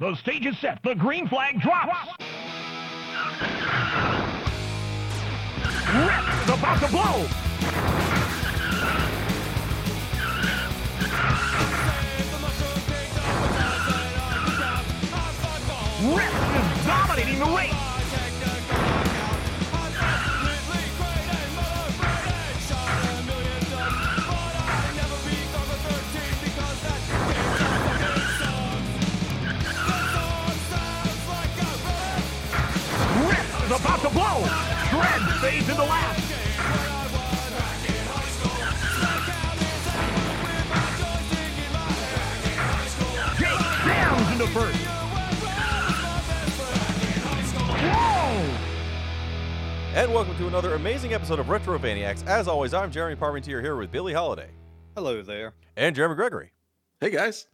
The stage is set. The green flag drops. Rip about to blow. Rip is dominating the race. About to blow. Shred fades into last. Jake jams into first. Whoa! And welcome to another amazing episode of Retrovaniacs. As always, I'm Jeremy Parmentier here with Billy Holiday Hello there. and Jeremy Gregory. Hey guys.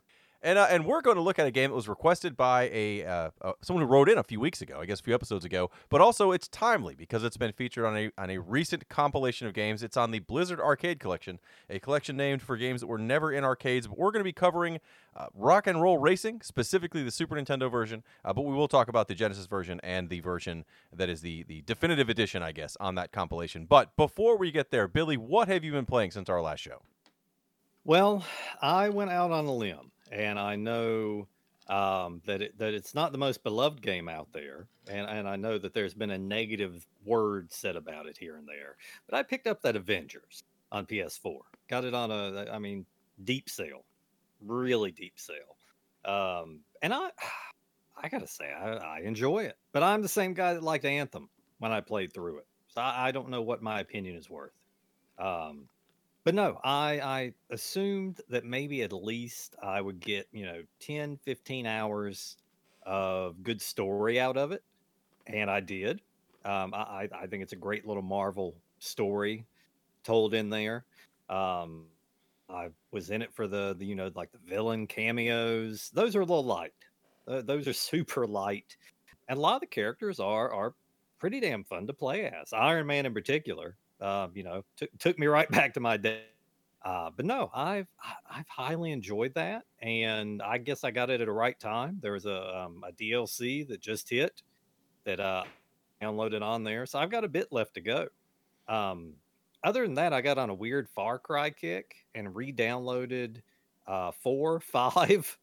And, uh, and we're going to look at a game that was requested by a uh, uh, someone who wrote in a few weeks ago, I guess a few episodes ago. But also, it's timely because it's been featured on a on a recent compilation of games. It's on the Blizzard Arcade Collection, a collection named for games that were never in arcades. But we're going to be covering uh, Rock and Roll Racing, specifically the Super Nintendo version. Uh, but we will talk about the Genesis version and the version that is the the definitive edition, I guess, on that compilation. But before we get there, Billy, what have you been playing since our last show? Well, I went out on a limb, and I know um, that it, that it's not the most beloved game out there, and and I know that there's been a negative word said about it here and there. But I picked up that Avengers on PS4. Got it on a, I mean, deep sale, really deep sale. Um, and I, I gotta say, I, I enjoy it. But I'm the same guy that liked Anthem when I played through it, so I, I don't know what my opinion is worth. Um, but no, I I assumed that maybe at least I would get, you know, 10, 15 hours of good story out of it. And I did. Um, I, I think it's a great little Marvel story told in there. Um, I was in it for the, the you know, like the villain cameos. Those are a little light. Uh, those are super light. And a lot of the characters are are pretty damn fun to play as. Iron Man in particular um, you know, took took me right back to my day. Uh, but no, I've I've highly enjoyed that, and I guess I got it at the right time. There was a um, a DLC that just hit that uh, downloaded on there, so I've got a bit left to go. Um, other than that, I got on a weird Far Cry kick and re-downloaded uh, four, five,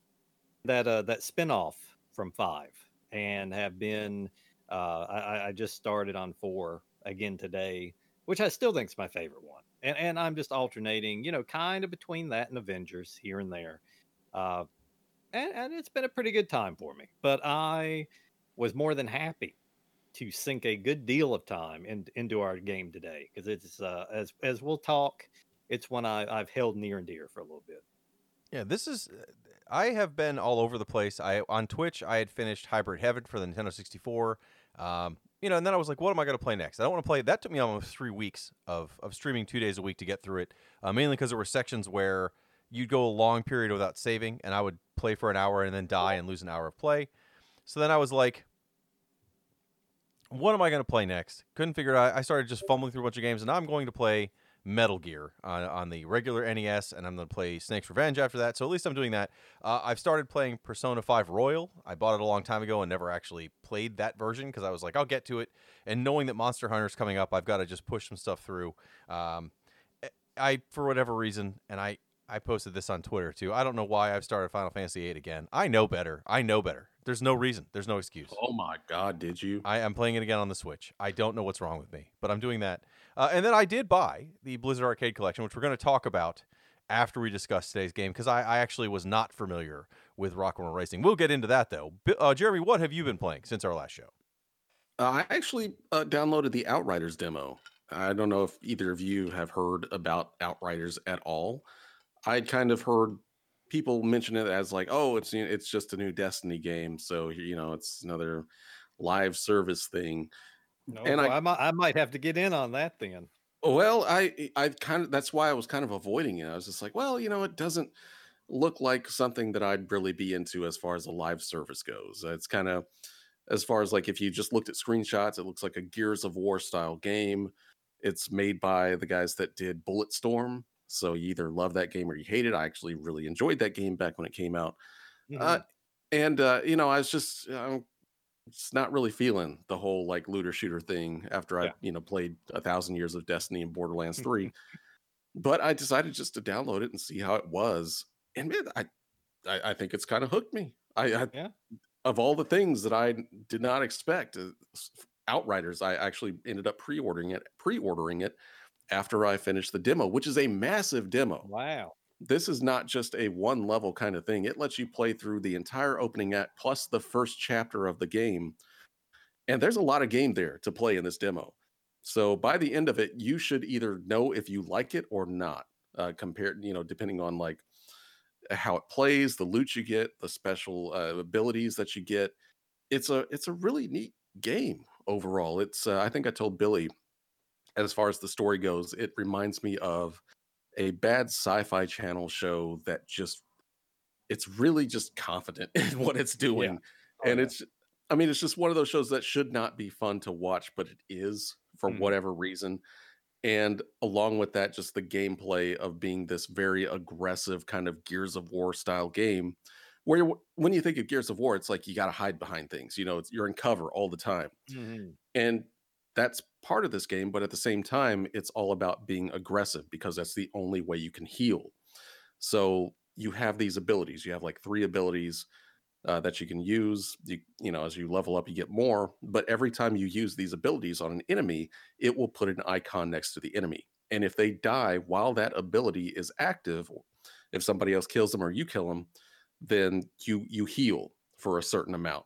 that uh, that spinoff from five, and have been. Uh, I- I just started on four again today which I still think is my favorite one. And and I'm just alternating, you know, kind of between that and Avengers here and there. Uh, and, and it's been a pretty good time for me. But I was more than happy to sink a good deal of time in, into our game today because it's uh, as as we'll talk, it's one I, I've held near and dear for a little bit. Yeah, this is. I have been all over the place. I on Twitch, I had finished Hybrid Heaven for the Nintendo 64. Um, you know, and then I was like, what am I going to play next? I don't want to play. That took me almost three weeks of of streaming two days a week to get through it. Uh, mainly because there were sections where you'd go a long period without saving, and I would play for an hour and then die and lose an hour of play. So then I was like, what am I going to play next? Couldn't figure it out. I started just fumbling through a bunch of games, and now I'm going to play Metal Gear on, on the regular NES, and I'm going to play Snake's Revenge after that. So at least I'm doing that. Uh, I've started playing Persona 5 Royal. I bought it a long time ago and never actually played that version because I was like, I'll get to it. And knowing that Monster Hunter's coming up, I've got to just push some stuff through. Um, I, for whatever reason, and I, I posted this on Twitter too. I don't know why I've started Final Fantasy VIII again. I know better. I know better. There's no reason. There's no excuse. Oh my god, did you? I am playing it again on the Switch. I don't know what's wrong with me, but I'm doing that. Uh, and then I did buy the Blizzard Arcade Collection, which we're going to talk about after we discuss today's game, because I, I actually was not familiar with Rock and Roll Racing. We'll get into that though. Uh, Jeremy, what have you been playing since our last show? Uh, I actually uh, downloaded the Outriders demo. I don't know if either of you have heard about Outriders at all. I'd kind of heard people mention it as like, oh, it's it's just a new Destiny game, so you know it's another live service thing. No, And well, I- I, might, I might have to get in on that then. Well, I I kind of that's why I was kind of avoiding it. I was just like, well, you know, it doesn't look like something that I'd really be into as far as a live service goes. It's kind of as far as like if you just looked at screenshots, it looks like a Gears of War style game. It's made by the guys that did Bulletstorm. So you either love that game or you hate it. I actually really enjoyed that game back when it came out. Uh, and uh, you know, I was just I'm just not really feeling the whole like looter shooter thing after I you know played a thousand years of Destiny and Borderlands Three. but I decided just to download it and see how it was, and man, I I, I think it's kind of hooked me. I, I Yeah. of all the things that I did not expect, uh, Outriders, I actually ended up pre-ordering it, pre-ordering it after I finished the demo, which is a massive demo Wow. This is not just a one level kind of thing. It lets you play through the entire opening act plus the first chapter of the game. And there's a lot of game there to play in this demo. So by the end of it, you should either know if you like it or not. Uh, compared, you know, depending on like how it plays, the loot you get, the special uh, abilities that you get. It's a it's a really neat game overall. It's uh, I think I told Billy as far as the story goes, it reminds me of a bad sci-fi channel show that just it's really just confident in what it's doing Oh, and yeah. it's i mean it's just one of those shows that should not be fun to watch but it is for Mhm. whatever reason and along with that just the gameplay of being this very aggressive kind of gears of war style game where you're- when you think of gears of war it's like you got to hide behind things you know it's, you're in cover all the time Mhm. and that's part of this game but at the same time it's all about being aggressive because that's the only way you can heal. So you have these abilities. You have like three abilities uh, that you can use. You you know as you level up you get more but every time you use these abilities on an enemy it will put an icon next to the enemy. And if they die while that ability is active if somebody else kills them or you kill them then you you heal for a certain amount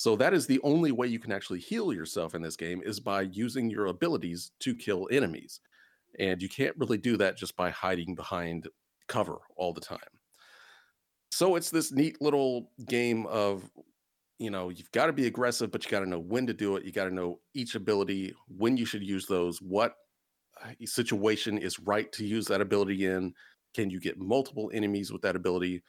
so that is the only way you can actually heal yourself in this game is by using your abilities to kill enemies. And you can't really do that just by hiding behind cover all the time. So it's this neat little game of you know, you've got to be aggressive, but you got to know when to do it. You got to know each ability, when you should use those, what uh, situation is right to use that ability in. Can you get multiple enemies with that ability?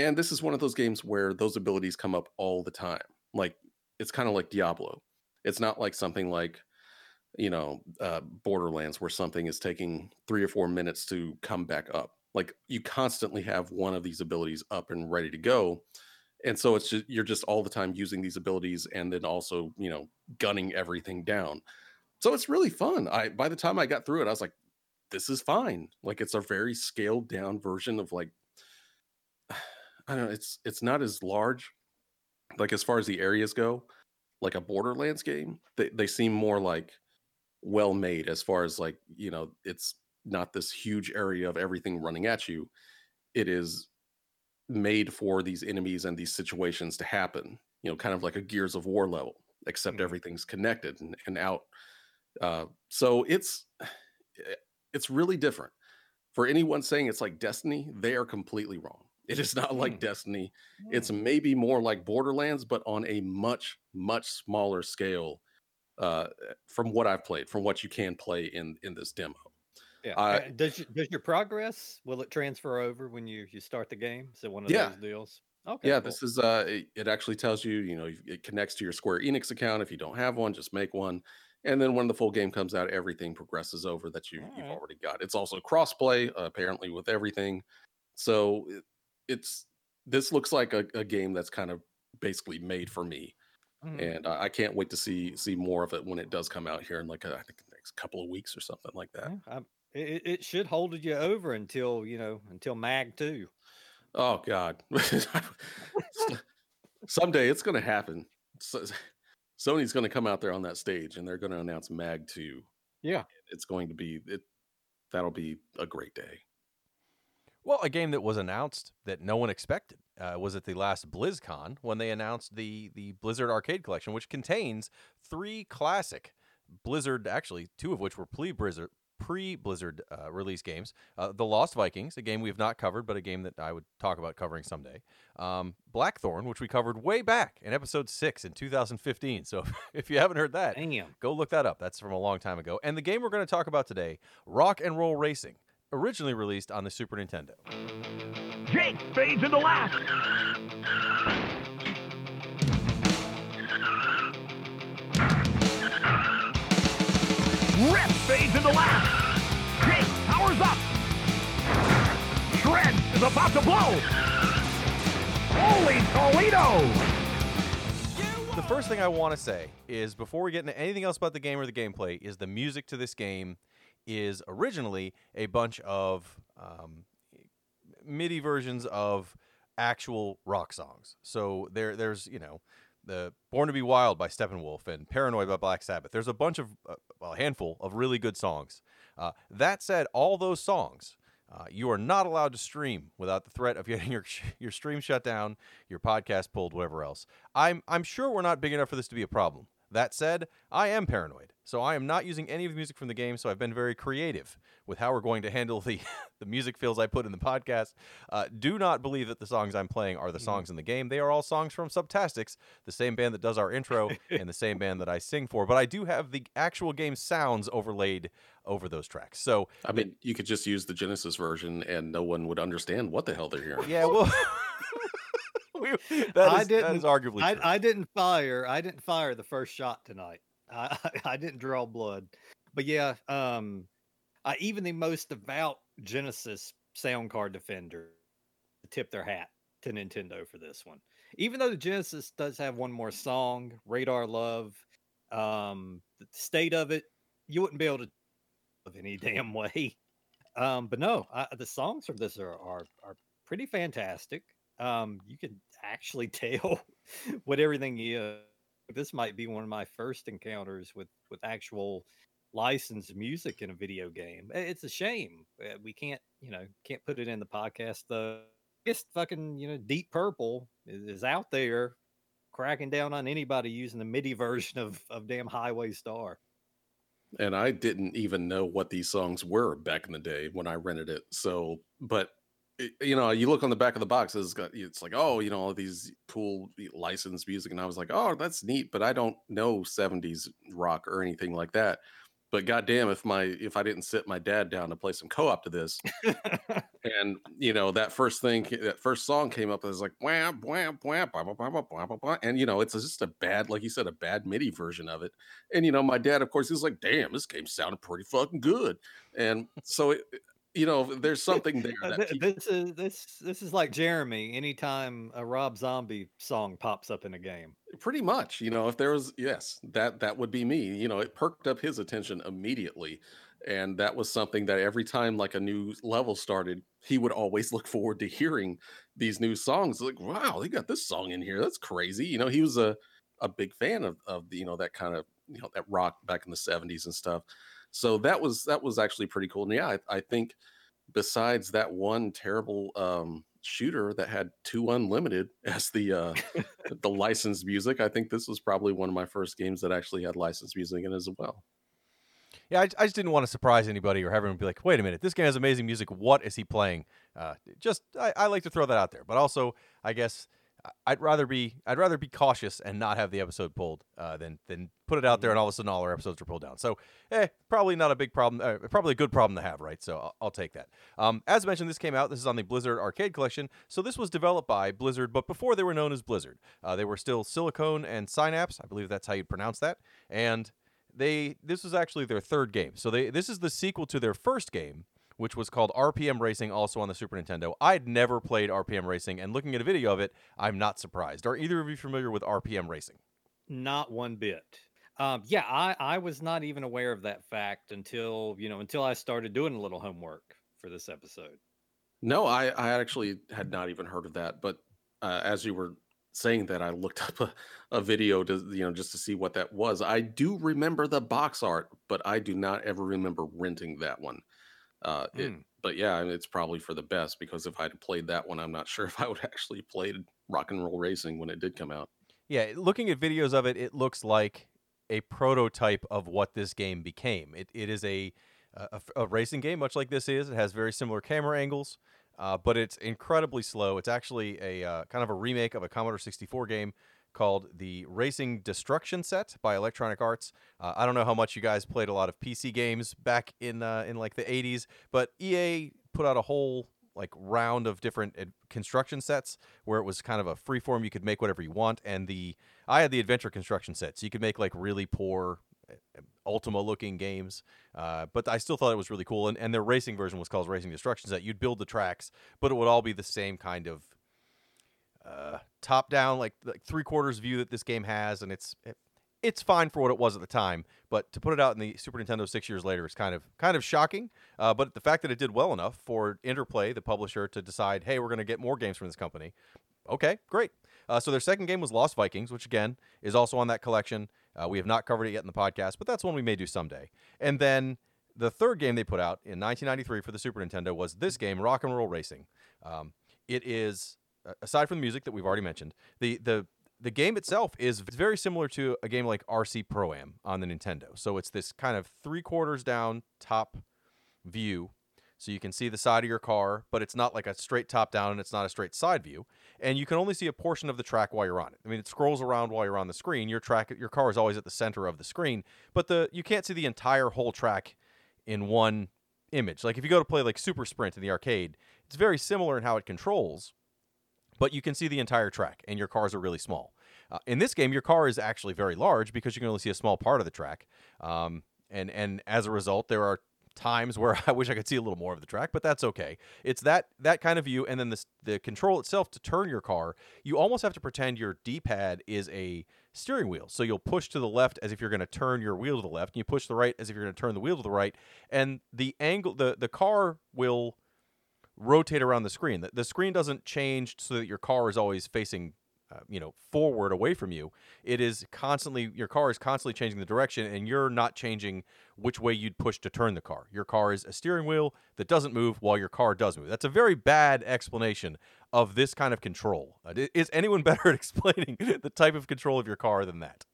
And this is one of those games where those abilities come up all the time. Like it's kind of like Diablo. It's not like something like, you know, uh, Borderlands where something is taking three or four minutes to come back up. Like you constantly have one of these abilities up and ready to go. And so it's just you're just all the time using these abilities and then also, you know, gunning everything down. So it's really fun. I by the time I got through it, I was like, this is fine. Like it's a very scaled down version of like I don't know, it's it's not as large, like as far as the areas go, like a Borderlands game. They they seem more like well made as far as like, you know, it's not this huge area of everything running at you. It is made for these enemies and these situations to happen, you know, kind of like a Gears of War level, except Mhm. everything's connected and, and out. Uh, so it's eh, it's really different. For anyone saying it's like Destiny, they are completely wrong. It is not like Hmm. Destiny. It's maybe more like Borderlands, but on a much, much smaller scale uh, from what I've played, from what you can play in in this demo. Yeah. I- does does your progress will it transfer over when you you start the game? Is it one of Yeah. those deals? Okay. yeah, cool. this is uh it, it actually tells you, you know, it connects to your Square Enix account. If you don't have one, just make one. And then when the full game comes out, everything progresses over that you, you've already got. It's also crossplay, uh, apparently, with everything. So it's this looks like a, a game that's kind of basically made for me, Mhm. and I, I can't wait to see see more of it when it does come out here in like a, I think the next couple of weeks or something like that. Yeah, it, it- it should hold you over until you know until Mag two. Oh God, someday it's going to happen. So, Sony's going to come out there on that stage and they're going to announce Mag Two. Yeah. It's going to be it. That'll be a great day. Well, a game that was announced that no one expected uh, was at the last BlizzCon when they announced the the Blizzard Arcade Collection, which contains three classic Blizzard, actually two of which were pre Blizzard pre Blizzard uh, release games. Uh, the Lost Vikings, a game we have not covered, but a game that I would talk about covering someday. Um, Blackthorn, which we covered way back in episode six in 2015. So if you haven't heard that, Damn. Go look that up. That's from a long time ago. And the game we're going to talk about today, Rock and Roll Racing, originally released on the Super Nintendo. Jake fades into last. Rip fades into last. Jake powers up. Shred is about to blow. Holy Toledo! The first thing I want to say is before we get into anything else about the game or the gameplay, is the music to this game is originally a bunch of um, MIDI versions of actual rock songs. So there, there's you know, the Born to Be Wild by Steppenwolf and Paranoid by Black Sabbath. There's a bunch of uh, well, a handful of really good songs. Uh, that said, all those songs. Uh, you are not allowed to stream without the threat of getting your your stream shut down, your podcast pulled, whatever else. I'm I'm sure we're not big enough for this to be a problem. That said, I am paranoid, so I am not using any of the music from the game. So I've been very creative with how we're going to handle the the music fills I put in the podcast. Uh, do not believe that the songs I'm playing are the songs in the game. They are all songs from Subtastics, the same band that does our intro and the same band that I sing for. But I do have the actual game sounds overlaid over those tracks. So I mean, you could just use the Genesis version, and no one would understand what the hell they're hearing. yeah, well. we, that, I didn't- is arguably I. I didn't fire. I didn't fire the first shot tonight. I, I didn't draw blood. But yeah, um, I, even the most devout Genesis sound card defender tip their hat to Nintendo for this one. Even though the Genesis does have one more song, Radar Love, um, the state of it, you wouldn't be able to of any damn way. Um, but no, I, the songs from this are, are are pretty fantastic. Um, you can actually tell what everything is. This might be one of my first encounters with with actual licensed music in a video game. It's a shame uh, we can't, you know, can't put it in the podcast. The biggest fucking, you know, Deep Purple is, is out there cracking down on anybody using the MIDI version of of damn Highway Star. and I didn't even know what these songs were back in the day when I rented it. So, but you know, you look on the back of the box, it's got it's like, oh, you know, all these cool licensed music, and I was like, oh, that's neat, but I don't know '70s rock or anything like that. But goddamn, if my if I didn't sit my dad down to play some co-op to this, and you know that first thing, that first song came up, it was like wham, wham, wham, blah, blah, blah, blah, blah, blah, blah. and you know it's just a bad, like you said, a bad MIDI version of it. And you know, my dad, of course, he was like, "Damn, this game sounded pretty fucking good." And so, it, you know, there's something there this is this this is like Jeremy. Anytime a Rob Zombie song pops up in a game, pretty much, you know, if there was, yes, that that would be me. You know, it perked up his attention immediately, and that was something that every time like a new level started, he would always look forward to hearing these new songs. Like, wow, they got this song in here. That's crazy. You know, he was a a big fan of of the, you know that kind of you know that rock back in the 70s and stuff. So that was that was actually pretty cool. And yeah, I, I think besides that one terrible um shooter that had 2 Unlimited as the uh the licensed music, I think this was probably one of my first games that actually had licensed music in it as well. Yeah, I, I just didn't want to surprise anybody or have everyone be like, "Wait a minute, this game has amazing music. What is he playing?" Uh, just I, I like to throw that out there, but also I guess I'd rather be I'd rather be cautious and not have the episode pulled uh, than than put it out there and all of a sudden all our episodes are pulled down. So, eh, probably not a big problem. Uh, probably a good problem to have, right? So I'll, I'll take that. Um, as mentioned, this came out. This is on the Blizzard Arcade Collection. So this was developed by Blizzard, but before they were known as Blizzard, uh, they were still Silicone and Synapse. I believe that's how you'd pronounce that. And they this was actually their third game. So they this is the sequel to their first game, which was called RPM Racing, also on the Super Nintendo. I'd never played RPM Racing, and looking at a video of it, I'm not surprised. Are either of you familiar with RPM Racing? not one bit. Um, yeah, I I was not even aware of that fact until you know until I started doing a little homework for this episode. No, I, I actually had not even heard of that. But uh, as you were saying that, I looked up a, a video to you know just to see what that was. I do remember the box art, but I do not ever remember renting that one. Uh, it, Mm. but yeah, it's probably for the best because if I'd played that one, I'm not sure if I would actually played Rock and Roll Racing when it did come out. Yeah, looking at videos of it, it looks like a prototype of what this game became. It, it is a, a a racing game, much like this is. It has very similar camera angles, uh, but it's incredibly slow. It's actually a uh, kind of a remake of a Commodore 64 game called the Racing Destruction Set by Electronic Arts. Uh, I don't know how much you guys played a lot of PC games back in uh, in like the 80s, but EA put out a whole like round of different ad- construction sets where it was kind of a free form you could make whatever you want and the i had the adventure construction set so you could make like really poor uh, ultima looking games uh, but i still thought it was really cool and, and their racing version was called racing destruction set. You'd build the tracks but it would all be the same kind of uh, top down like like three quarters view that this game has, and it's it, it's fine for what it was at the time. But to put it out in the Super Nintendo six years later is kind of kind of shocking. Uh, but the fact that it did well enough for Interplay, the publisher, to decide, hey, we're going to get more games from this company. Okay, great. Uh, so their second game was Lost Vikings, which again is also on that collection. Uh, we have not covered it yet in the podcast, but that's one we may do someday. And then the third game they put out in 1993 for the Super Nintendo was this game, Rock and Roll Racing. Um, it is aside from the music that we've already mentioned, the the the game itself is very similar to a game like RC Pro Am on the Nintendo. So it's this kind of three quarters down top view. So you can see the side of your car, but it's not like a straight top down and it's not a straight side view. And you can only see a portion of the track while you're on it. I mean, it scrolls around while you're on the screen. Your track, your car is always at the center of the screen, but the you can't see the entire whole track in one image. Like if you go to play like Super Sprint in the arcade, it's very similar in how it controls, but you can see the entire track, and your cars are really small. Uh, in this game, your car is actually very large because you can only see a small part of the track, um, and and as a result, there are times where I wish I could see a little more of the track, but that's okay. It's that that kind of view, and then the the control itself to turn your car. You almost have to pretend your D-pad is a steering wheel. So you'll push to the left as if you're going to turn your wheel to the left, and you push the right as if you're going to turn the wheel to the right, and the angle the the car will rotate around the screen. The, the screen doesn't change so that your car is always facing, uh, you know, forward away from you. It is constantly your car is constantly changing the direction, and you're not changing which way you'd push to turn the car. Your car is a steering wheel that doesn't move while your car does move. That's a very bad explanation of this kind of control. Uh, is anyone better at explaining the type of control of your car than that?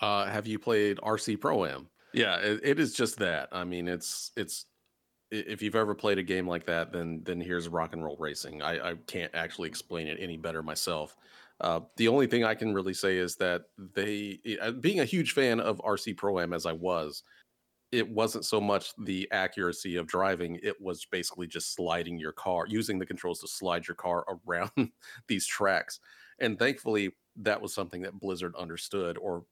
Uh, have you played RC Pro Am? Yeah, it, it is just that. I mean, it's it's if you've ever played a game like that, then then here's rock and roll racing. I, I can't actually explain it any better myself. Uh, the only thing I can really say is that they, uh, being a huge fan of RC Pro Am as I was, it wasn't so much the accuracy of driving; it was basically just sliding your car, using the controls to slide your car around these tracks. And thankfully, that was something that Blizzard understood. Or,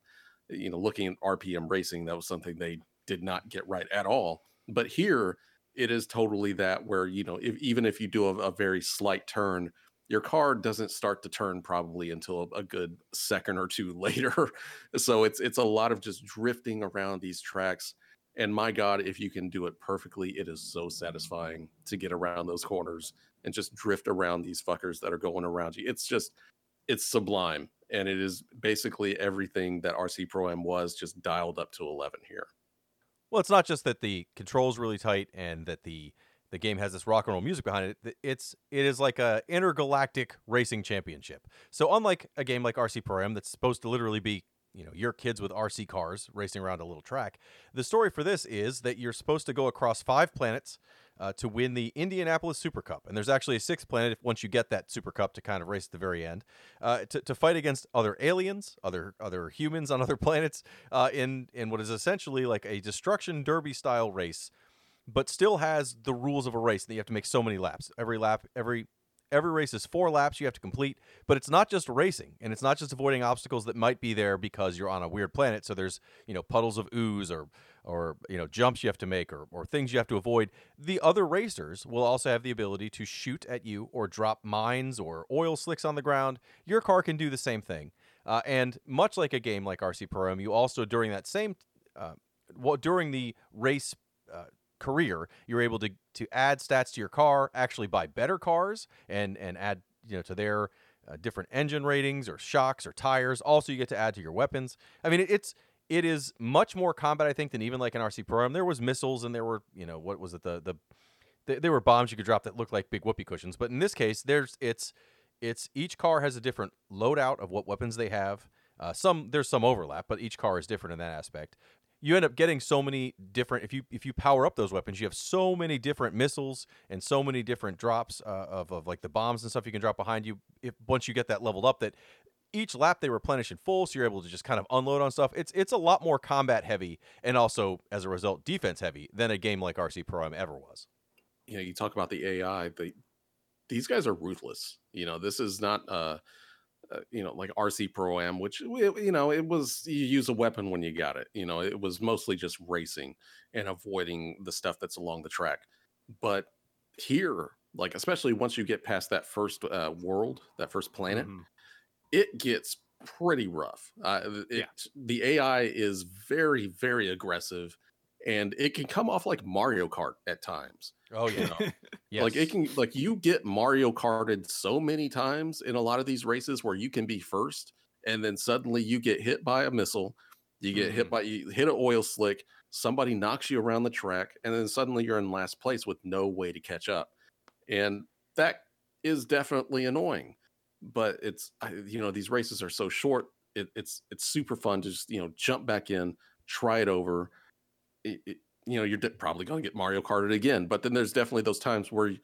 you know, looking at RPM racing, that was something they did not get right at all. But here, it is totally that where you know if, even if you do a, a, very slight turn your car doesn't start to turn probably until a, a good second or two later. So it's it's a lot of just drifting around these tracks and my god if you can do it perfectly it is so satisfying to get around those corners and just drift around these fuckers that are going around you. It's just it's sublime and it is basically everything that rc pro am was just dialed up to 11 here well, it's not just that the controls really tight and that the the game has this rock and roll music behind it. It's it is like a intergalactic racing championship. So unlike a game like RC Pro Am that's supposed to literally be you know your kids with RC cars racing around a little track, the story for this is that you're supposed to go across five planets uh, to win the Indianapolis Super Cup. And there's actually a sixth planet if, once you get that Super Cup to kind of race at the very end uh, to, to fight against other aliens, other other humans on other planets uh, in in what is essentially like a destruction derby style race, but still has the rules of a race that you have to make so many laps. Every lap, every every race is four laps you have to complete, but it's not just racing and it's not just avoiding obstacles that might be there because you're on a weird planet. So there's, you know, puddles of ooze or or you know, jumps you have to make or or things you have to avoid. The other racers will also have the ability to shoot at you or drop mines or oil slicks on the ground. Your car can do the same thing. Uh, and much like a game like RC Pro you also during that same uh, well, during the race uh, career, you're able to to add stats to your car, actually buy better cars, and and add you know to their uh, different engine ratings or shocks or tires. Also, you get to add to your weapons. I mean, it's it is much more combat, I think, than even like an RC Pro Am. There was missiles and there were you know what was it the the there were bombs you could drop that looked like big whoopee cushions. But in this case, there's it's it's each car has a different loadout of what weapons they have. Uh, some there's some overlap, but each car is different in that aspect you end up getting so many different if you if you power up those weapons you have so many different missiles and so many different drops uh, of, of like the bombs and stuff you can drop behind you if once you get that leveled up that each lap they replenish in full so you're able to just kind of unload on stuff it's it's a lot more combat heavy and also as a result defense heavy than a game like rc pro am ever was you know you talk about the ai the these guys are ruthless you know this is not uh uh, you know, like RC Pro Am, which you know, it was you use a weapon when you got it. You know, it was mostly just racing and avoiding the stuff that's along the track. But here, like especially once you get past that first uh, world, that first planet, Mhm. It gets pretty rough. Uh, it, Yeah. The AI is very, very aggressive, and it can come off like Mario Kart at times. Oh You yeah. know? yes. Like it can, like you get Mario Karted so many times in a lot of these races where you can be first, and then suddenly you get hit by a missile, you get hit Mhm. by you hit an oil slick, somebody knocks you around the track, and then suddenly you're in last place with no way to catch up, and that is definitely annoying. But it's you know these races are so short, it, it's it's super fun to just you know jump back in, try it over. It, it, you know you're probably going to get Mario Karted again, but then there's definitely those times where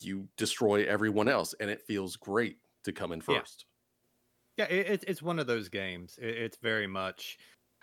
you destroy everyone else, and it feels great to come in first. Yeah, it, it's it's one of those games. It, it's very much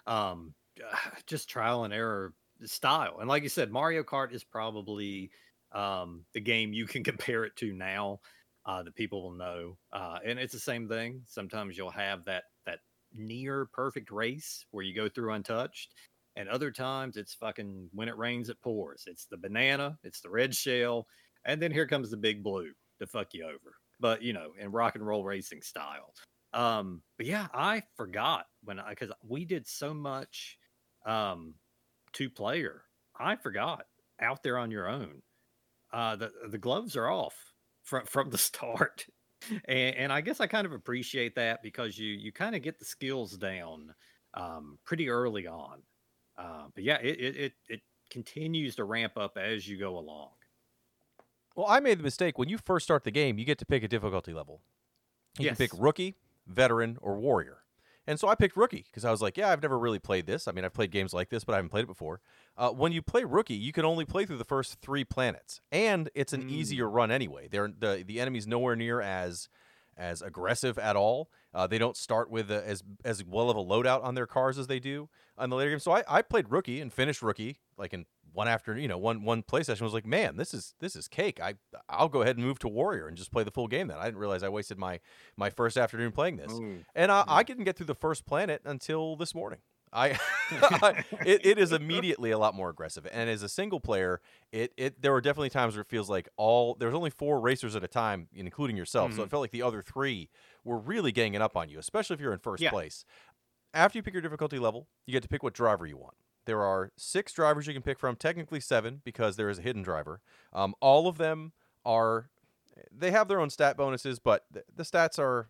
um, just trial and error style. And like you said, Mario Kart is probably um, the game you can compare it to now uh, that people will know. Uh, and it's the same thing. Sometimes you'll have that that near perfect race where you go through untouched. And other times it's fucking when it rains, it pours. It's the banana, it's the red shell, and then here comes the big blue to fuck you over. But you know, in rock and roll racing style. Um, but yeah, I forgot when I because we did so much um two player. I forgot out there on your own. Uh the the gloves are off from from the start. And, and I guess I kind of appreciate that because you you kind of get the skills down um pretty early on. Uh, but yeah, it, it it it continues to ramp up as you go along. Well, I made the mistake when you first start the game, you get to pick a difficulty level. You can pick rookie, veteran, or warrior. And so I picked rookie because I was like, yeah, I've never really played this. I mean, I've played games like this, but I haven't played it before. Uh, when you play rookie, you can only play through the first three planets, and it's an Mm. easier run anyway. They're the the enemy's nowhere near as as aggressive at all. Uh, they don't start with a, as as well of a loadout on their cars as they do on the later games. So I, I played rookie and finished rookie like in one after you know one one play session was like man this is this is cake I I'll go ahead and move to warrior and just play the full game then I didn't realize I wasted my my first afternoon playing this Ooh. and I, I didn't get through the first planet until this morning. I, it, it is immediately a lot more aggressive, and as a single player, it, it there were definitely times where it feels like all there's only four racers at a time, including yourself. So it Mhm. felt like the other three were really ganging up on you, especially if you're in first Yeah. place. After you pick your difficulty level, you get to pick what driver you want. There are six drivers you can pick from, technically seven because there is a hidden driver. Um, all of them are they have their own stat bonuses, but th- the stats are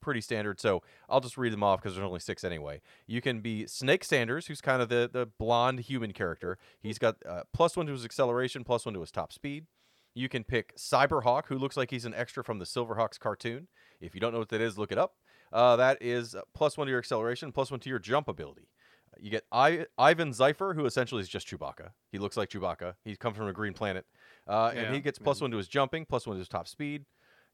pretty standard. So I'll just read them off because there's only six anyway. You can be Snake Sanders, who's kind of the the blonde human character. He's got uh, plus one to his acceleration, plus one to his top speed. You can pick Cyberhawk, who looks like he's an extra from the Silverhawks cartoon. If you don't know what that is, look it up. Uh, that is uh, plus one to your acceleration, plus one to your jump ability. You get I- Ivan Zypher, who essentially is just Chewbacca. He looks like Chewbacca. He comes from a green planet, uh, and he gets plus one to his jumping, plus one to his top speed.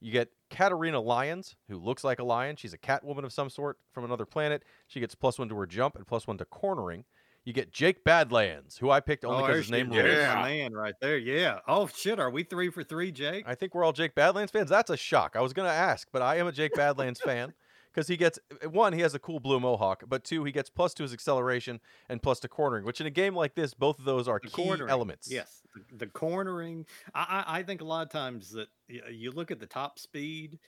You get Katarina Lyons, who looks like a lion. She's a cat woman of some sort from another planet. She gets plus one to her jump and plus one to cornering. You get Jake Badlands, who I picked only Oh, because there's his name your- rules. there's Yeah. my man right there. Yeah. Oh shit, are we three for three, Jake? I think we're all Jake Badlands fans. That's a shock. I was going to ask, but I am a Jake Badlands fan because he gets one, he has a cool blue mohawk, but two, he gets plus to his acceleration and plus to cornering, which in a game like this, both of those are The key cornering, elements. Yes, the, the cornering. I, I I think a lot of times that you look at the top speed,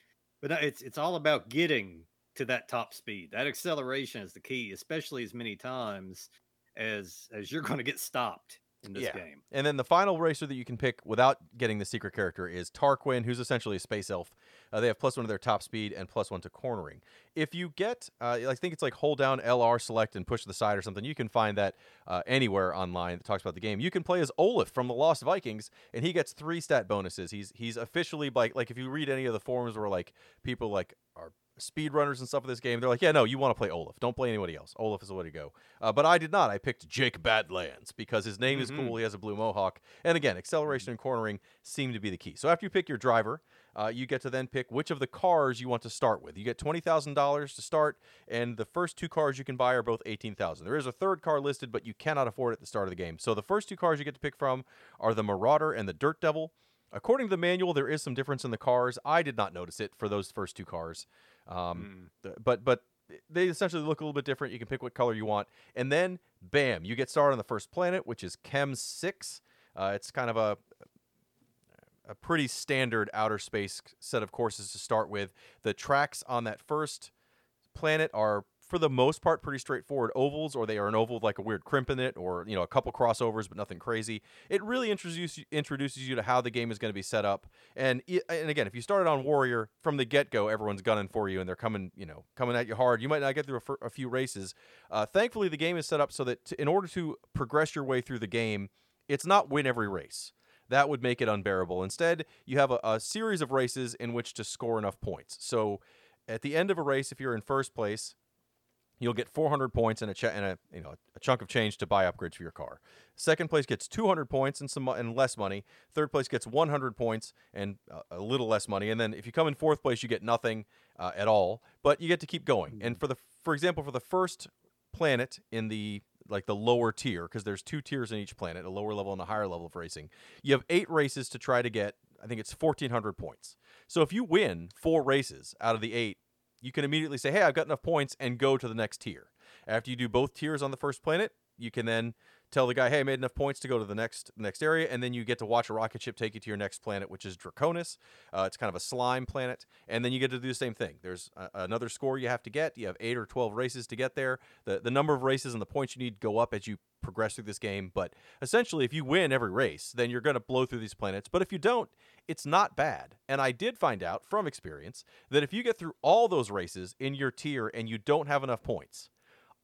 but no, it's it's all about getting to that top speed. That acceleration is the key, especially as many times as as you're going to get stopped in this Yeah. game. And then the final racer that you can pick without getting the secret character is Tarquin, who's essentially a space elf. Uh, they have plus one to their top speed and plus one to cornering. If you get, uh, I think it's like hold down LR select and push to the side or something, you can find that uh, anywhere online that talks about the game. You can play as Olaf from the Lost Vikings, and he gets three stat bonuses. He's he's officially like like if you read any of the forums where like people like are speedrunners and stuff of this game, they're like, yeah, no, you want to play Olaf. Don't play anybody else. Olaf is the way to go. Uh, but I did not. I picked Jake Badlands because his name is Mhm. cool. He has a blue mohawk. And again, acceleration and cornering seem to be the key. So after you pick your driver, uh, you get to then pick which of the cars you want to start with. You get $20,000 to start, and the first two cars you can buy are both 18000 There is a third car listed, but you cannot afford it at the start of the game. So the first two cars you get to pick from are the Marauder and the Dirt Devil. According to the manual, there is some difference in the cars. I did not notice it for those first two cars. Um, Mm. but but they essentially look a little bit different. You can pick what color you want, and then bam, you get started on the first planet, which is Chem Six. Uh, it's kind of a a pretty standard outer space set of courses to start with. The tracks on that first planet are for the most part pretty straightforward ovals or they are an oval with like a weird crimp in it or you know a couple crossovers but nothing crazy. It really introduces introduces you to how the game is going to be set up. And and again if you started on warrior from the get-go everyone's gunning for you and they're coming you know coming at you hard. You might not get through a, few races. Uh, thankfully the game is set up so that in order to progress your way through the game it's not win every race. That would make it unbearable. Instead you have a, a series of races in which to score enough points. So at the end of a race if you're in first place you'll get 400 points and a, ch- and a you know a chunk of change to buy upgrades for your car. Second place gets 200 points and some and less money. Third place gets 100 points and a little less money. And then if you come in fourth place, you get nothing uh, at all, but you get to keep going. And for the for example, for the first planet in the like the lower tier because there's two tiers in each planet, a lower level and a higher level of racing. You have 8 races to try to get I think it's 1400 points. So if you win 4 races out of the 8 you can immediately say, hey, I've got enough points and go to the next tier. After you do both tiers on the first planet, you can then tell the guy, "Hey, I made enough points to go to the next next area," and then you get to watch a rocket ship take you to your next planet, which is Draconis. Uh, it's kind of a slime planet, and then you get to do the same thing. There's a, another score you have to get. You have eight or twelve races to get there. the The number of races and the points you need go up as you progress through this game. But essentially, if you win every race, then you're going to blow through these planets. But if you don't, it's not bad. And I did find out from experience that if you get through all those races in your tier and you don't have enough points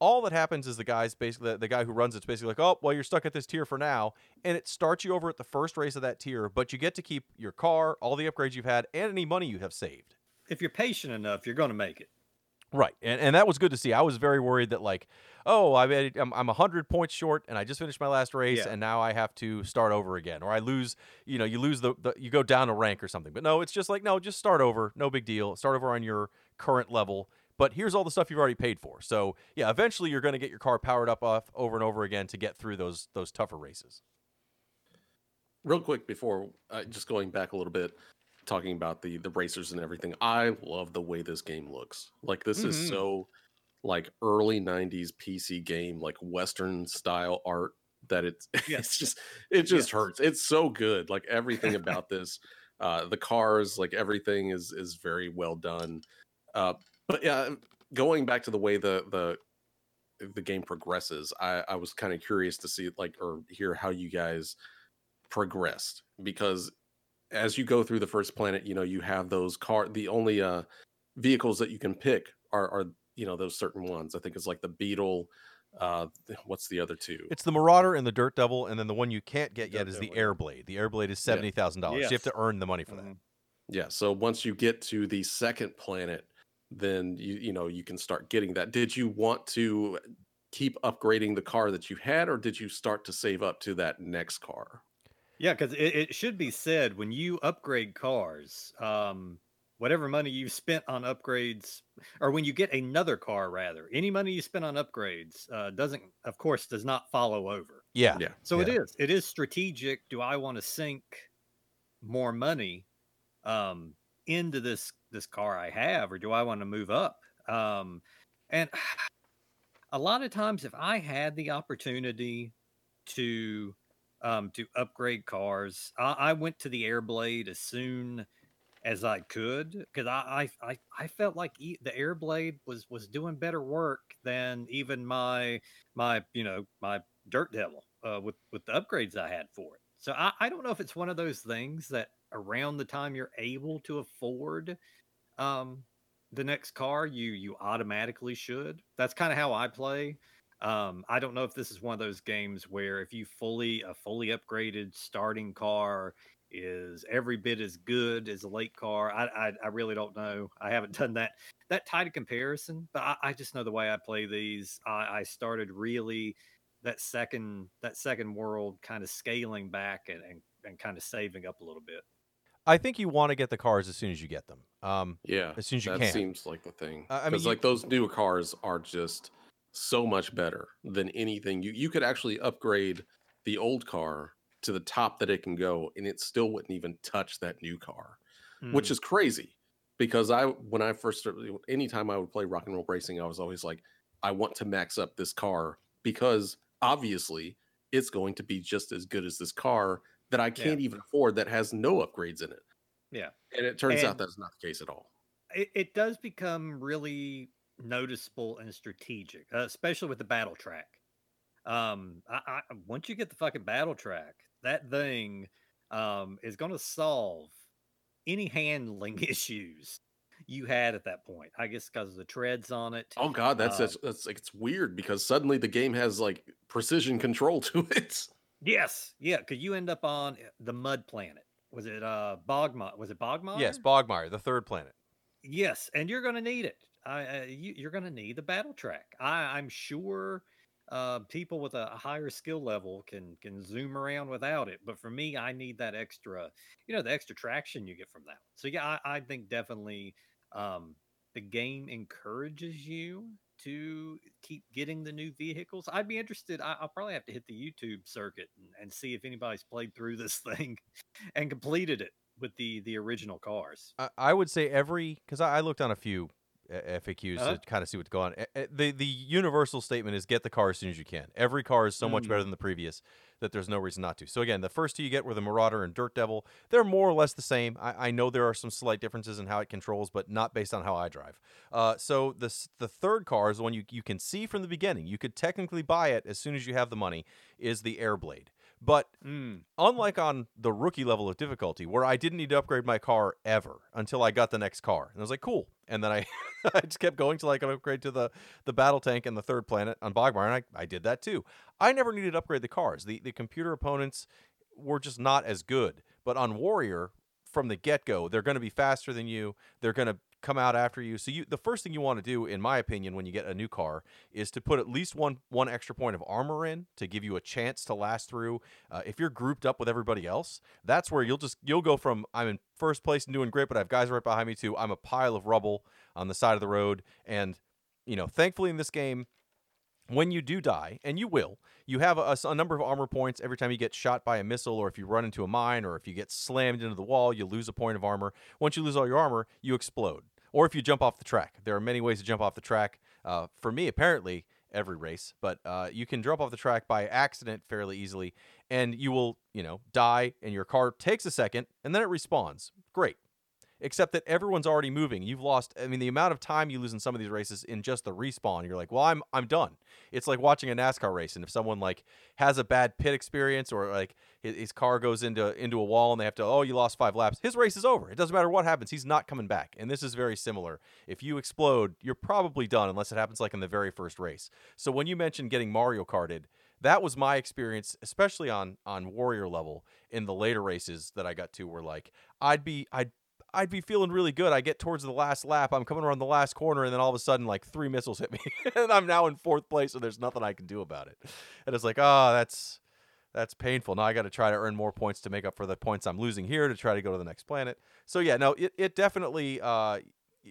all that happens is the guy's basically the, the guy who runs it's basically like, oh, well, you're stuck at this tier for now, and it starts you over at the first race of that tier, but you get to keep your car, all the upgrades you've had, and any money you have saved. If you're patient enough, you're going to make it. Right, and and that was good to see. I was very worried that like, oh, I made, I'm I'm hundred points short, and I just finished my last race, Yeah. and now I have to start over again, or I lose, you know, you lose the, the you go down a rank or something. But no, it's just like no, just start over, no big deal. Start over on your current level. But here's all the stuff you've already paid for. So yeah, eventually you're going to get your car powered up off over and over again to get through those those tougher races. real quick before uh, just going back a little bit talking about the the racers and everything i love the way this game looks. Like this Mhm. is so like early 90s pc game like western style art that it's it's just it just Yes. hurts. It's so good. Like everything about this uh the cars like everything is is very well done. Uh but yeah going back to the way the the the game progresses i i was kind of curious to see like or hear how you guys progressed because as you go through the first planet you know you have those car the only uh vehicles that you can pick are are you know those certain ones i think it's like the beetle uh what's the other two It's the Marauder and the Dirt Devil, and then the one you can't get yet is the Devil, yeah. Airblade. The Airblade is seventy thousand dollars. You have to earn the money for that. Mhm. yeah so once you get to the second planet then you you know you can start getting that did you want to keep upgrading the car that you had or did you start to save up to that next car Yeah, because it, it should be said when you upgrade cars, um, whatever money you've spent on upgrades, or when you get another car, rather, any money you spend on upgrades uh, doesn't, of course, does not follow over. Yeah, yeah So it Yeah. is. It is strategic. Do I want to sink more money um, into this this car I have, or do I want to move up? Um, and a lot of times, if I had the opportunity to um, to upgrade cars, I, I went to the Airblade as soon as I could because I, I I felt like e- the Airblade was was doing better work than even my my you know my Dirt Devil uh, with with the upgrades I had for it. So I, I don't know if it's one of those things that around the time you're able to afford um, the next car, you you automatically should. That's kind of how I play. Um, I don't know if this is one of those games where if you fully a fully upgraded starting car is every bit as good as a late car. I I, I really don't know. I haven't done that that tight a comparison, but I, I just know the way I play these. I, I started really that second that second world kind of scaling back and, and, and kind of saving up a little bit. I think you want to get the cars as soon as you get them. Um, Yeah, As soon as you that can. seems like the thing. Uh, I mean, Because you- like those new cars are just so much better than anything. You you could actually upgrade the old car to the top that it can go, and it still wouldn't even touch that new car, which Mm. is crazy. Because I when I first started, anytime I would play rock and roll racing, I was always like, I want to max up this car because obviously it's going to be just as good as this car that I can't even afford that has no upgrades in it. Yeah. And it turns out that's not the case at all. it, it does become really noticeable and strategic, uh, especially with the battle track. Um, I, I once you get the fucking battle track, that thing um is going to solve any handling issues you had at that point. I guess because of the treads on it. Oh god, that's Um, that's, that's like it's weird because suddenly the game has like precision control to it. Yes, yeah, because you end up on uh, the mud planet. Was it uh Bogmire? Was it Bogmire? Yes, Bogmire, the third planet. Yes, and you're going to need it. I, uh, you, you're going to need the battle track. I, I'm sure uh, people with a, higher skill level can can zoom around without it. But for me, I need that extra, you know, the extra traction you get from that. So yeah, I, I think definitely um, the game encourages you to keep getting the new vehicles. I'd be interested. I, I'll probably have to hit the YouTube circuit and, and see if anybody's played through this thing and completed it with the the original cars. I, I would say every because I, I looked on a few FAQs Uh-huh. to kind of see what's going on. The the universal statement is get the car as soon as you can. Every car is so much Mm. better than the previous that there's no reason not to. So again, the first two you get were the Marauder and Dirt Devil. They're more or less the same. I, I know there are some slight differences in how it controls, but not based on how I drive. Uh, so the the third car is the one you you can see from the beginning. You could technically buy it as soon as you have the money. Is the Airblade, but Mm. unlike on the rookie level of difficulty where I didn't need to upgrade my car ever until I got the next car. And I was like, cool. And then I, I just kept going till I could upgrade to the, the battle tank and the third planet on Bogmire. And I, I did that too. I never needed to upgrade the cars. The, the computer opponents were just not as good. But on Warrior, from the get go, they're going to be faster than you. They're going to come out after you. So you the first thing you want to do, in my opinion, when you get a new car, is to put at least one one extra point of armor in to give you a chance to last through. Uh, if you're grouped up with everybody else, that's where you'll just you'll go from I'm in first place and doing great, but I have guys right behind me too. I'm a pile of rubble on the side of the road. And you know, thankfully in this game, when you do die, and you will, you have a, a number of armor points every time you get shot by a missile, or if you run into a mine, or if you get slammed into the wall, you lose a point of armor. Once you lose all your armor, you explode. Or if you jump off the track, there are many ways to jump off the track. Uh, for me, apparently, every race, but uh, you can jump off the track by accident fairly easily, and you will, you know, die, and your car takes a second, and then it respawns. Great except that everyone's already moving. You've lost. I mean, the amount of time you lose in some of these races in just the respawn. You're like, well, I'm I'm done. It's like watching a NASCAR race, and if someone like has a bad pit experience or like his, his car goes into into a wall and they have to, oh, you lost five laps. His race is over. It doesn't matter what happens. He's not coming back. And this is very similar. If you explode, you're probably done unless it happens like in the very first race. So when you mentioned getting Mario Karted. That was my experience, especially on on warrior level in the later races that I got to. Were like I'd be I'd I'd be feeling really good. I get towards the last lap. I'm coming around the last corner, and then all of a sudden, like three missiles hit me, and I'm now in fourth place. and there's nothing I can do about it. And it's like, oh, that's that's painful. Now I got to try to earn more points to make up for the points I'm losing here to try to go to the next planet. So yeah, no, it it definitely. Uh,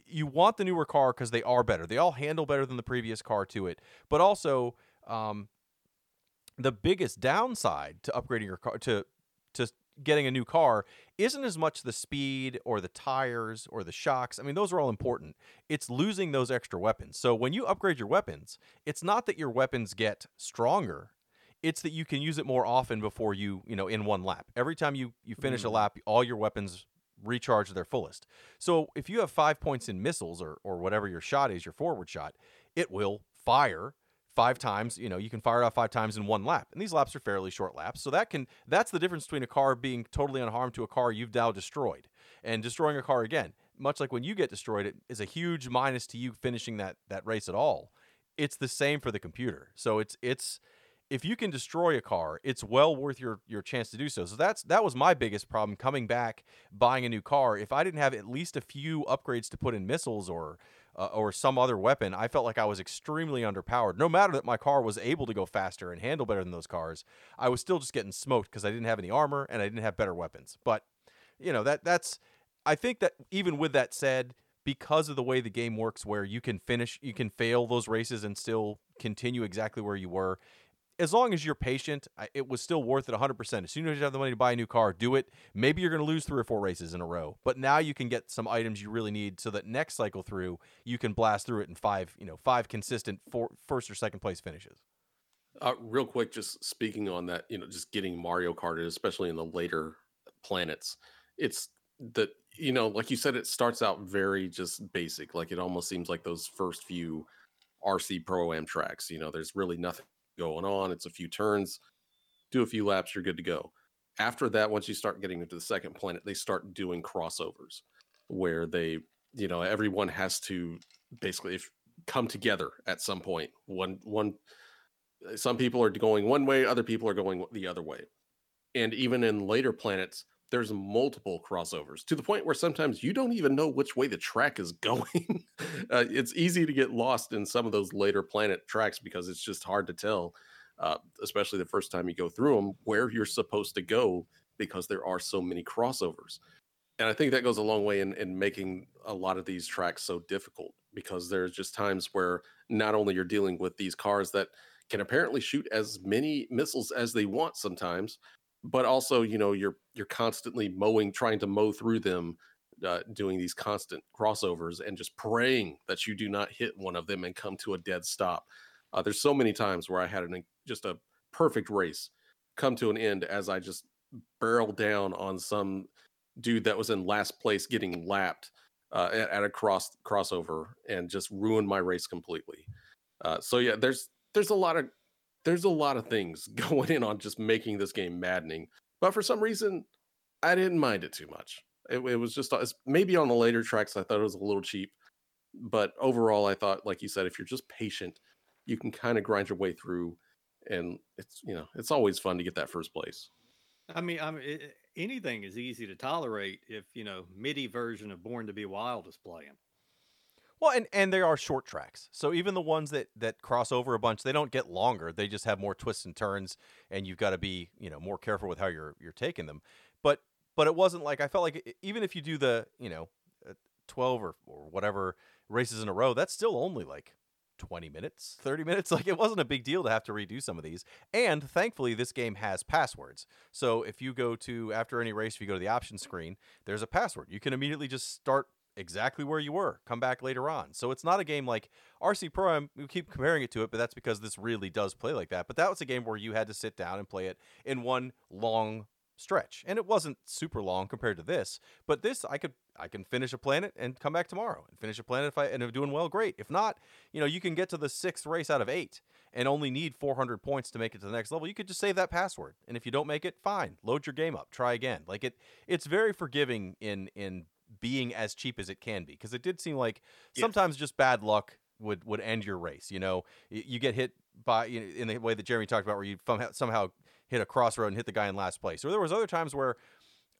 you want the newer car because they are better. They all handle better than the previous car to it, but also. Um, the biggest downside to upgrading your car to to getting a new car isn't as much the speed or the tires or the shocks. I mean, those are all important. It's losing those extra weapons. So when you upgrade your weapons, it's not that your weapons get stronger. It's that you can use it more often before you, you know, in one lap. Every time you you finish a Mm. lap, all your weapons recharge to their fullest. So if you have 5 points in missiles or or whatever your shot is, your forward shot, it will fire five times you know you can fire it off five times in one lap and these laps are fairly short laps so that can that's the difference between a car being totally unharmed to a car you've now destroyed and destroying a car again much like when you get destroyed it is a huge minus to you finishing that that race at all. It's the same for the computer so it's it's if you can destroy a car it's well worth your your chance to do so. So that's that was my biggest problem coming back buying a new car. If i didn't have at least a few upgrades to put in missiles or uh, or some other weapon, I felt like I was extremely underpowered. No matter that my car was able to go faster and handle better than those cars, I was still just getting smoked because I didn't have any armor and I didn't have better weapons. But you know that that's I think that even with that said, because of the way the game works, where you can finish, you can fail those races and still continue exactly where you were. As long as you're patient, it was still worth it 100%. As soon as you have the money to buy a new car, do it. Maybe you're going to lose three or four races in a row, but now you can get some items you really need so that next cycle through, you can blast through it in five, you know, five consistent four, first or second place finishes. Uh, real quick, just speaking on that, you know, just getting Mario Kart, especially in the later planets, it's that you know, like you said, it starts out very just basic. Like it almost seems like those first few RC Pro Am tracks. You know, there's really nothing going on. It's a few turns, do a few laps, you're good to go. After that, once you start getting into the second planet, they start doing crossovers where they, you know, everyone has to basically if, come together at some point. One one some people are going one way, other people are going the other way. And even in later planets, there's multiple crossovers to the point where sometimes you don't even know which way the track is going. uh, it's easy to get lost in some of those later planet tracks because it's just hard to tell, uh, especially the first time you go through them, where you're supposed to go because there are so many crossovers. And I think that goes a long way in, in making a lot of these tracks so difficult because there's just times where not only you're dealing with these cars that can apparently shoot as many missiles as they want sometimes, but also you know you're you're constantly mowing, trying to mow through them, uh, doing these constant crossovers and just praying that you do not hit one of them and come to a dead stop. Uh, there's so many times where I had an just a perfect race come to an end as I just barrel down on some dude that was in last place getting lapped uh, at, at, a cross crossover and just ruined my race completely. Uh, so yeah, there's there's a lot of there's a lot of things going in on just making this game maddening. But for some reason, I didn't mind it too much. It, it was just maybe on the later tracks I thought it was a little cheap, but overall I thought, like you said, if you're just patient, you can kind of grind your way through, and it's you know it's always fun to get that first place. I mean, I mean, it, anything is easy to tolerate if you know MIDI version of Born to Be Wild is playing. Well, and and they are short tracks, so even the ones that that cross over a bunch, they don't get longer. They just have more twists and turns, and you've got to be you know more careful with how you're you're taking them. But but it wasn't like I felt like even if you do the you know uh, twelve or or whatever races in a row, that's still only like 20 minutes, 30 minutes. Like it wasn't a big deal to have to redo some of these. And thankfully, this game has passwords. So if you go to, after any race, if you go to the option screen, there's a password. You can immediately just start exactly where you were, come back later on. So it's not a game like RC Pro. We keep comparing it to it, but that's because this really does play like that. But that was a game where you had to sit down and play it in one long stretch and it wasn't super long compared to this but this i could i can finish a planet and come back tomorrow and finish a planet if i and if doing well great if not you know you can get to the sixth race out of eight and only need 400 points to make it to the next level you could just save that password and if you don't make it fine load your game up try again like it it's very forgiving in in being as cheap as it can be because it did seem like sometimes just bad luck would would end your race you know you get hit by you know, in the way that Jeremy talked about where you somehow hit a crossroad and hit the guy in last place. Or there was other times where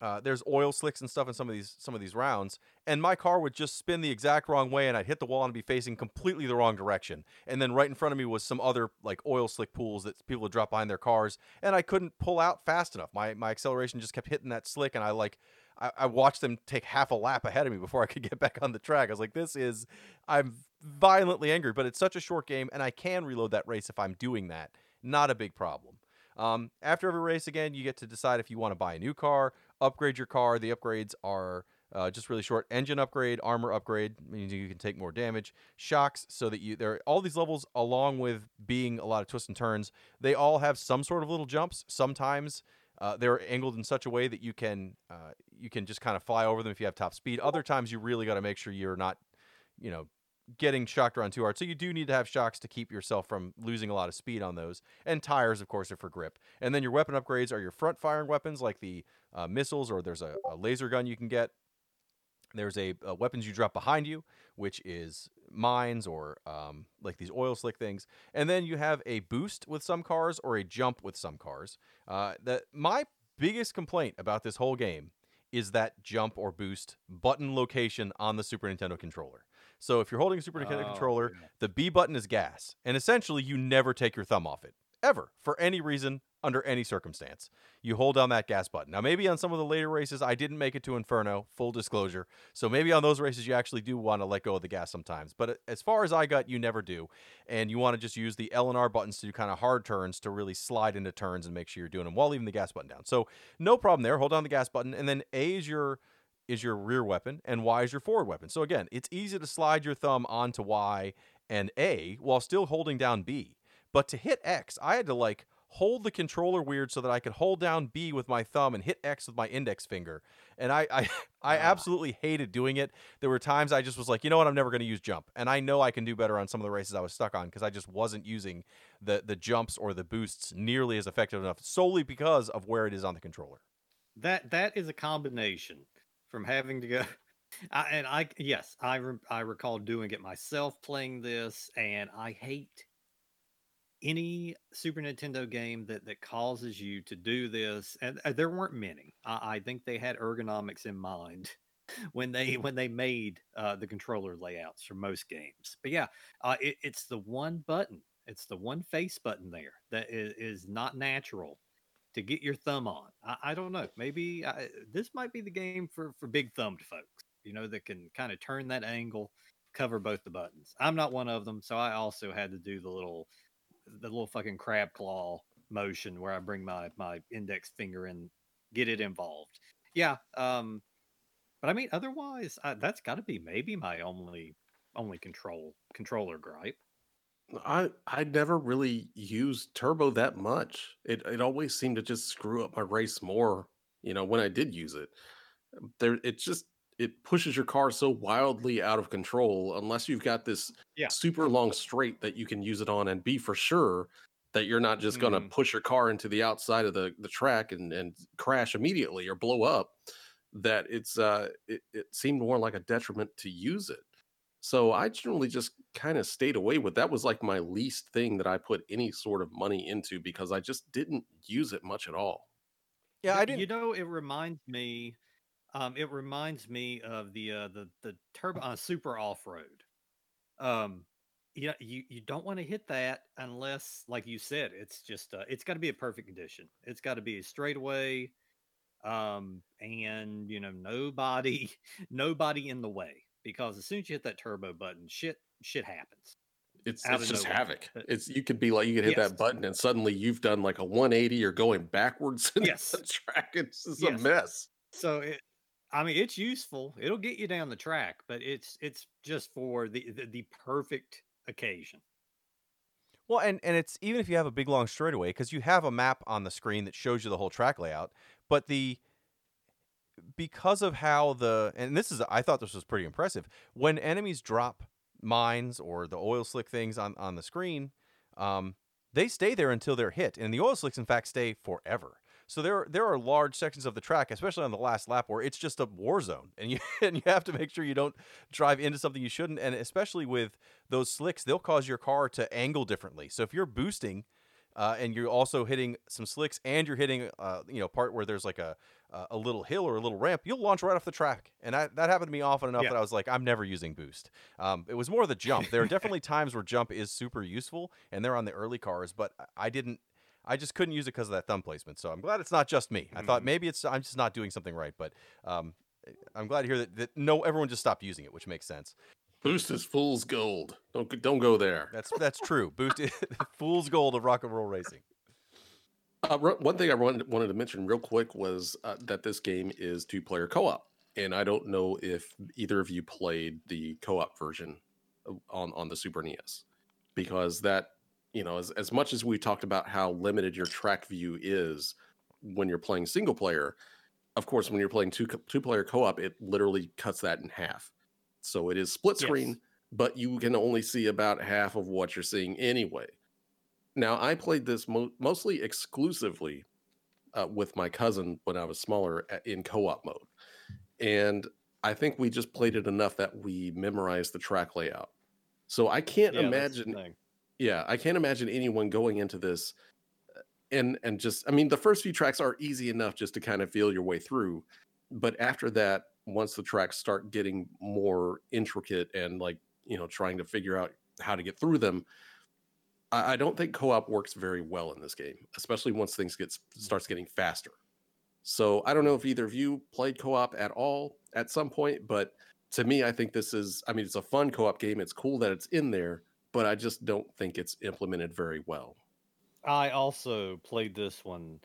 uh, there's oil slicks and stuff in some of these some of these rounds, and my car would just spin the exact wrong way, and I'd hit the wall and be facing completely the wrong direction. And then right in front of me was some other like oil slick pools that people would drop behind their cars, and I couldn't pull out fast enough. My my acceleration just kept hitting that slick, and I like I, I watched them take half a lap ahead of me before I could get back on the track. I was like, this is I'm violently angry, but it's such a short game, and I can reload that race if I'm doing that. Not a big problem. Um, after every race, again, you get to decide if you want to buy a new car, upgrade your car. The upgrades are uh, just really short engine upgrade, armor upgrade, means you can take more damage, shocks, so that you there are all these levels, along with being a lot of twists and turns, they all have some sort of little jumps. Sometimes uh, they're angled in such a way that you can uh, you can just kind of fly over them if you have top speed. Other times you really got to make sure you're not, you know, getting shocked around too hard. So you do need to have shocks to keep yourself from losing a lot of speed on those. And tires, of course, are for grip. And then your weapon upgrades are your front firing weapons like the uh, missiles, or there's a, a, laser gun you can get. There's a, a, weapons you drop behind you, which is mines or um, like these oil slick things. And then you have a boost with some cars or a jump with some cars. Uh, the, my biggest complaint about this whole game is that jump or boost button location on the Super Nintendo controller. So if you're holding a Super Nintendo oh, controller, yeah. the B button is gas, and essentially you never take your thumb off it ever for any reason under any circumstance. You hold down that gas button. Now, maybe on some of the later races, I didn't make it to Inferno, full disclosure. So maybe on those races, you actually do want to let go of the gas sometimes. But uh, as far as I got, you never do. And you want to just use the L and R buttons to do kind of hard turns to really slide into turns and make sure you're doing them while leaving the gas button down. So no problem there. Hold down the gas button. And then A is your is your rear weapon and Y is your forward weapon. So again, it's easy to slide your thumb onto Y and A while still holding down B. But to hit X, I had to like hold the controller weird so that I could hold down B with my thumb and hit X with my index finger. And I I, I absolutely hated doing it. There were times I just was like, you know what, I'm never going to use jump. And I know I can do better on some of the races I was stuck on because I just wasn't using the the jumps or the boosts nearly as effective enough solely because of where it is on the controller. That that is a combination from having to go. I, and I yes, I re, I recall doing it myself, playing this, and I hate any Super Nintendo game that that causes you to do this. And uh, there weren't many. I, I think they had ergonomics in mind when they when they made uh, the controller layouts for most games. But yeah, uh, it, it's the one button. It's the one face button there that is, is not natural to get your thumb on. I, I don't know. Maybe I, this might be the game for for big thumbed folks. You know that can kind of turn that angle, cover both the buttons. I'm not one of them, so I also had to do the little the little fucking crab claw motion where I bring my my index finger and get it involved. Yeah. Um. But I mean, otherwise, I, that's got to be maybe my only only control controller gripe. I I never really used turbo that much. It it always seemed to just screw up my race more. You know, when I did use it, there it just it pushes your car so wildly out of control unless you've got this Yeah. super long straight that you can use it on and be for sure that you're not just going to Mhm. push your car into the outside of the the track and and crash immediately or blow up. That it's uh it, it seemed more like a detriment to use it. So I generally just kind of stayed away with that was like my least thing that I put any sort of money into because I just didn't use it much at all. Yeah, i didn't. You know, it reminds me. Um, it reminds me of the uh, the the turbo uh, super off road. Um, you know, you you don't want to hit that unless, like you said, it's just uh, it's got to be a perfect condition. It's got to be a straightaway, um, and you know, nobody nobody in the way because as soon as you hit that turbo button, shit shit happens. It's it's just nowhere. havoc. It's you could be like you could hit Yes. that button and suddenly you've done like a 180 or going backwards in Yes. the track. It's just Yes. a mess. So it, I mean, it's useful. It'll get you down the track, but it's it's just for the the, the perfect occasion. Well, and and it's even if you have a big long straightaway because you have a map on the screen that shows you the whole track layout, but the because of how the and this is I thought this was pretty impressive when enemies drop mines or the oil slick things on on the screen, um, they stay there until they're hit, and the oil slicks in fact stay forever. So there there are large sections of the track, especially on the last lap, where it's just a war zone, and you and you have to make sure you don't drive into something you shouldn't, and especially with those slicks, they'll cause your car to angle differently. So if you're boosting, uh, and you're also hitting some slicks, and you're hitting, uh, you know, part where there's like a a- little hill or a little ramp, you'll launch right off the track. And I, that happened to me often enough Yeah. that I was like, I'm never using boost. Um, it was more the jump. There are definitely times where jump is super useful, and they're on the early cars, but I didn't. I just couldn't use it because of that thumb placement. So I'm glad it's not just me. I thought Mhm. maybe it's I'm just not doing something right, but um, I'm glad to hear that, that no everyone just stopped using it, which makes sense. Boost is fool's gold. Don't go- don't go there. That's that's true. Boost is fool's gold of rock and roll racing. Uh, one thing I wanted, wanted to mention real quick was uh, that this game is two player co op, and I don't know if either of you played the co op version on on the Super NES, because that you know as as much as we talked about how limited your track view is when you're playing single player, of course when you're playing two two player co op, it literally cuts that in half. So it is split Yes. screen, but you can only see about half of what you're seeing anyway. Now, I played this mo- mostly exclusively uh, with my cousin when I was smaller in co op mode. And I think we just played it enough that we memorized the track layout. So I can't Yeah, imagine. Yeah, I can't imagine anyone going into this uh, and and just I mean the first few tracks are easy enough just to kind of feel your way through, but after that, once the tracks start getting more intricate and like you know trying to figure out how to get through them, I, I don't think co-op works very well in this game, especially once things get starts getting faster. So I don't know if either of you played co-op at all at some point, but to me, I think this is I mean it's a fun co-op game. It's cool that it's in there, but I just don't think it's implemented very well. I also played this one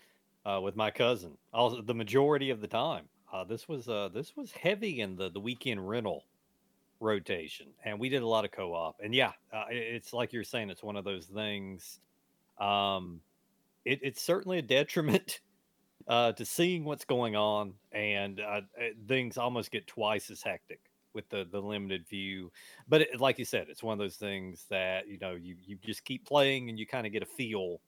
uh, with my cousin. Also, the majority of the time. Uh, this was uh, this was heavy in the the weekend rental rotation, and we did a lot of co-op. And yeah, uh, it's like you're saying, it's one of those things Um, it, it's certainly a detriment uh, to seeing what's going on, and uh, things almost get twice as hectic with the the limited view. But it, like you said, it's one of those things that you know you you just keep playing and you kind of get a feel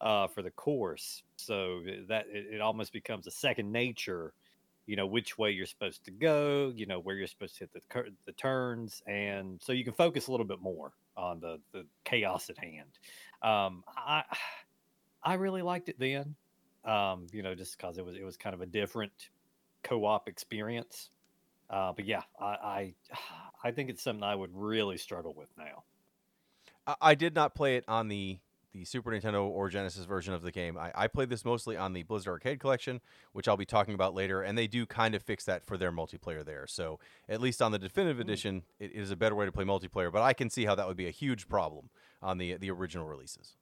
uh, for the course. So that it, it almost becomes a second nature. You know which way you're supposed to go. You know where you're supposed to hit the the turns, and so you can focus a little bit more on the the chaos at hand. Um, I I really liked it then. Um, you know, just because it was it was kind of a different co-op experience. Uh, but yeah, I, I I think it's something I would really struggle with now. I did not play it on the the Super Nintendo or Genesis version of the game. I, I played this mostly on the Blizzard Arcade Collection, which I'll be talking about later, and they do kind of fix that for their multiplayer there. So at least on the definitive hmm. edition, it is a better way to play multiplayer. But I can see how that would be a huge problem on the the original releases.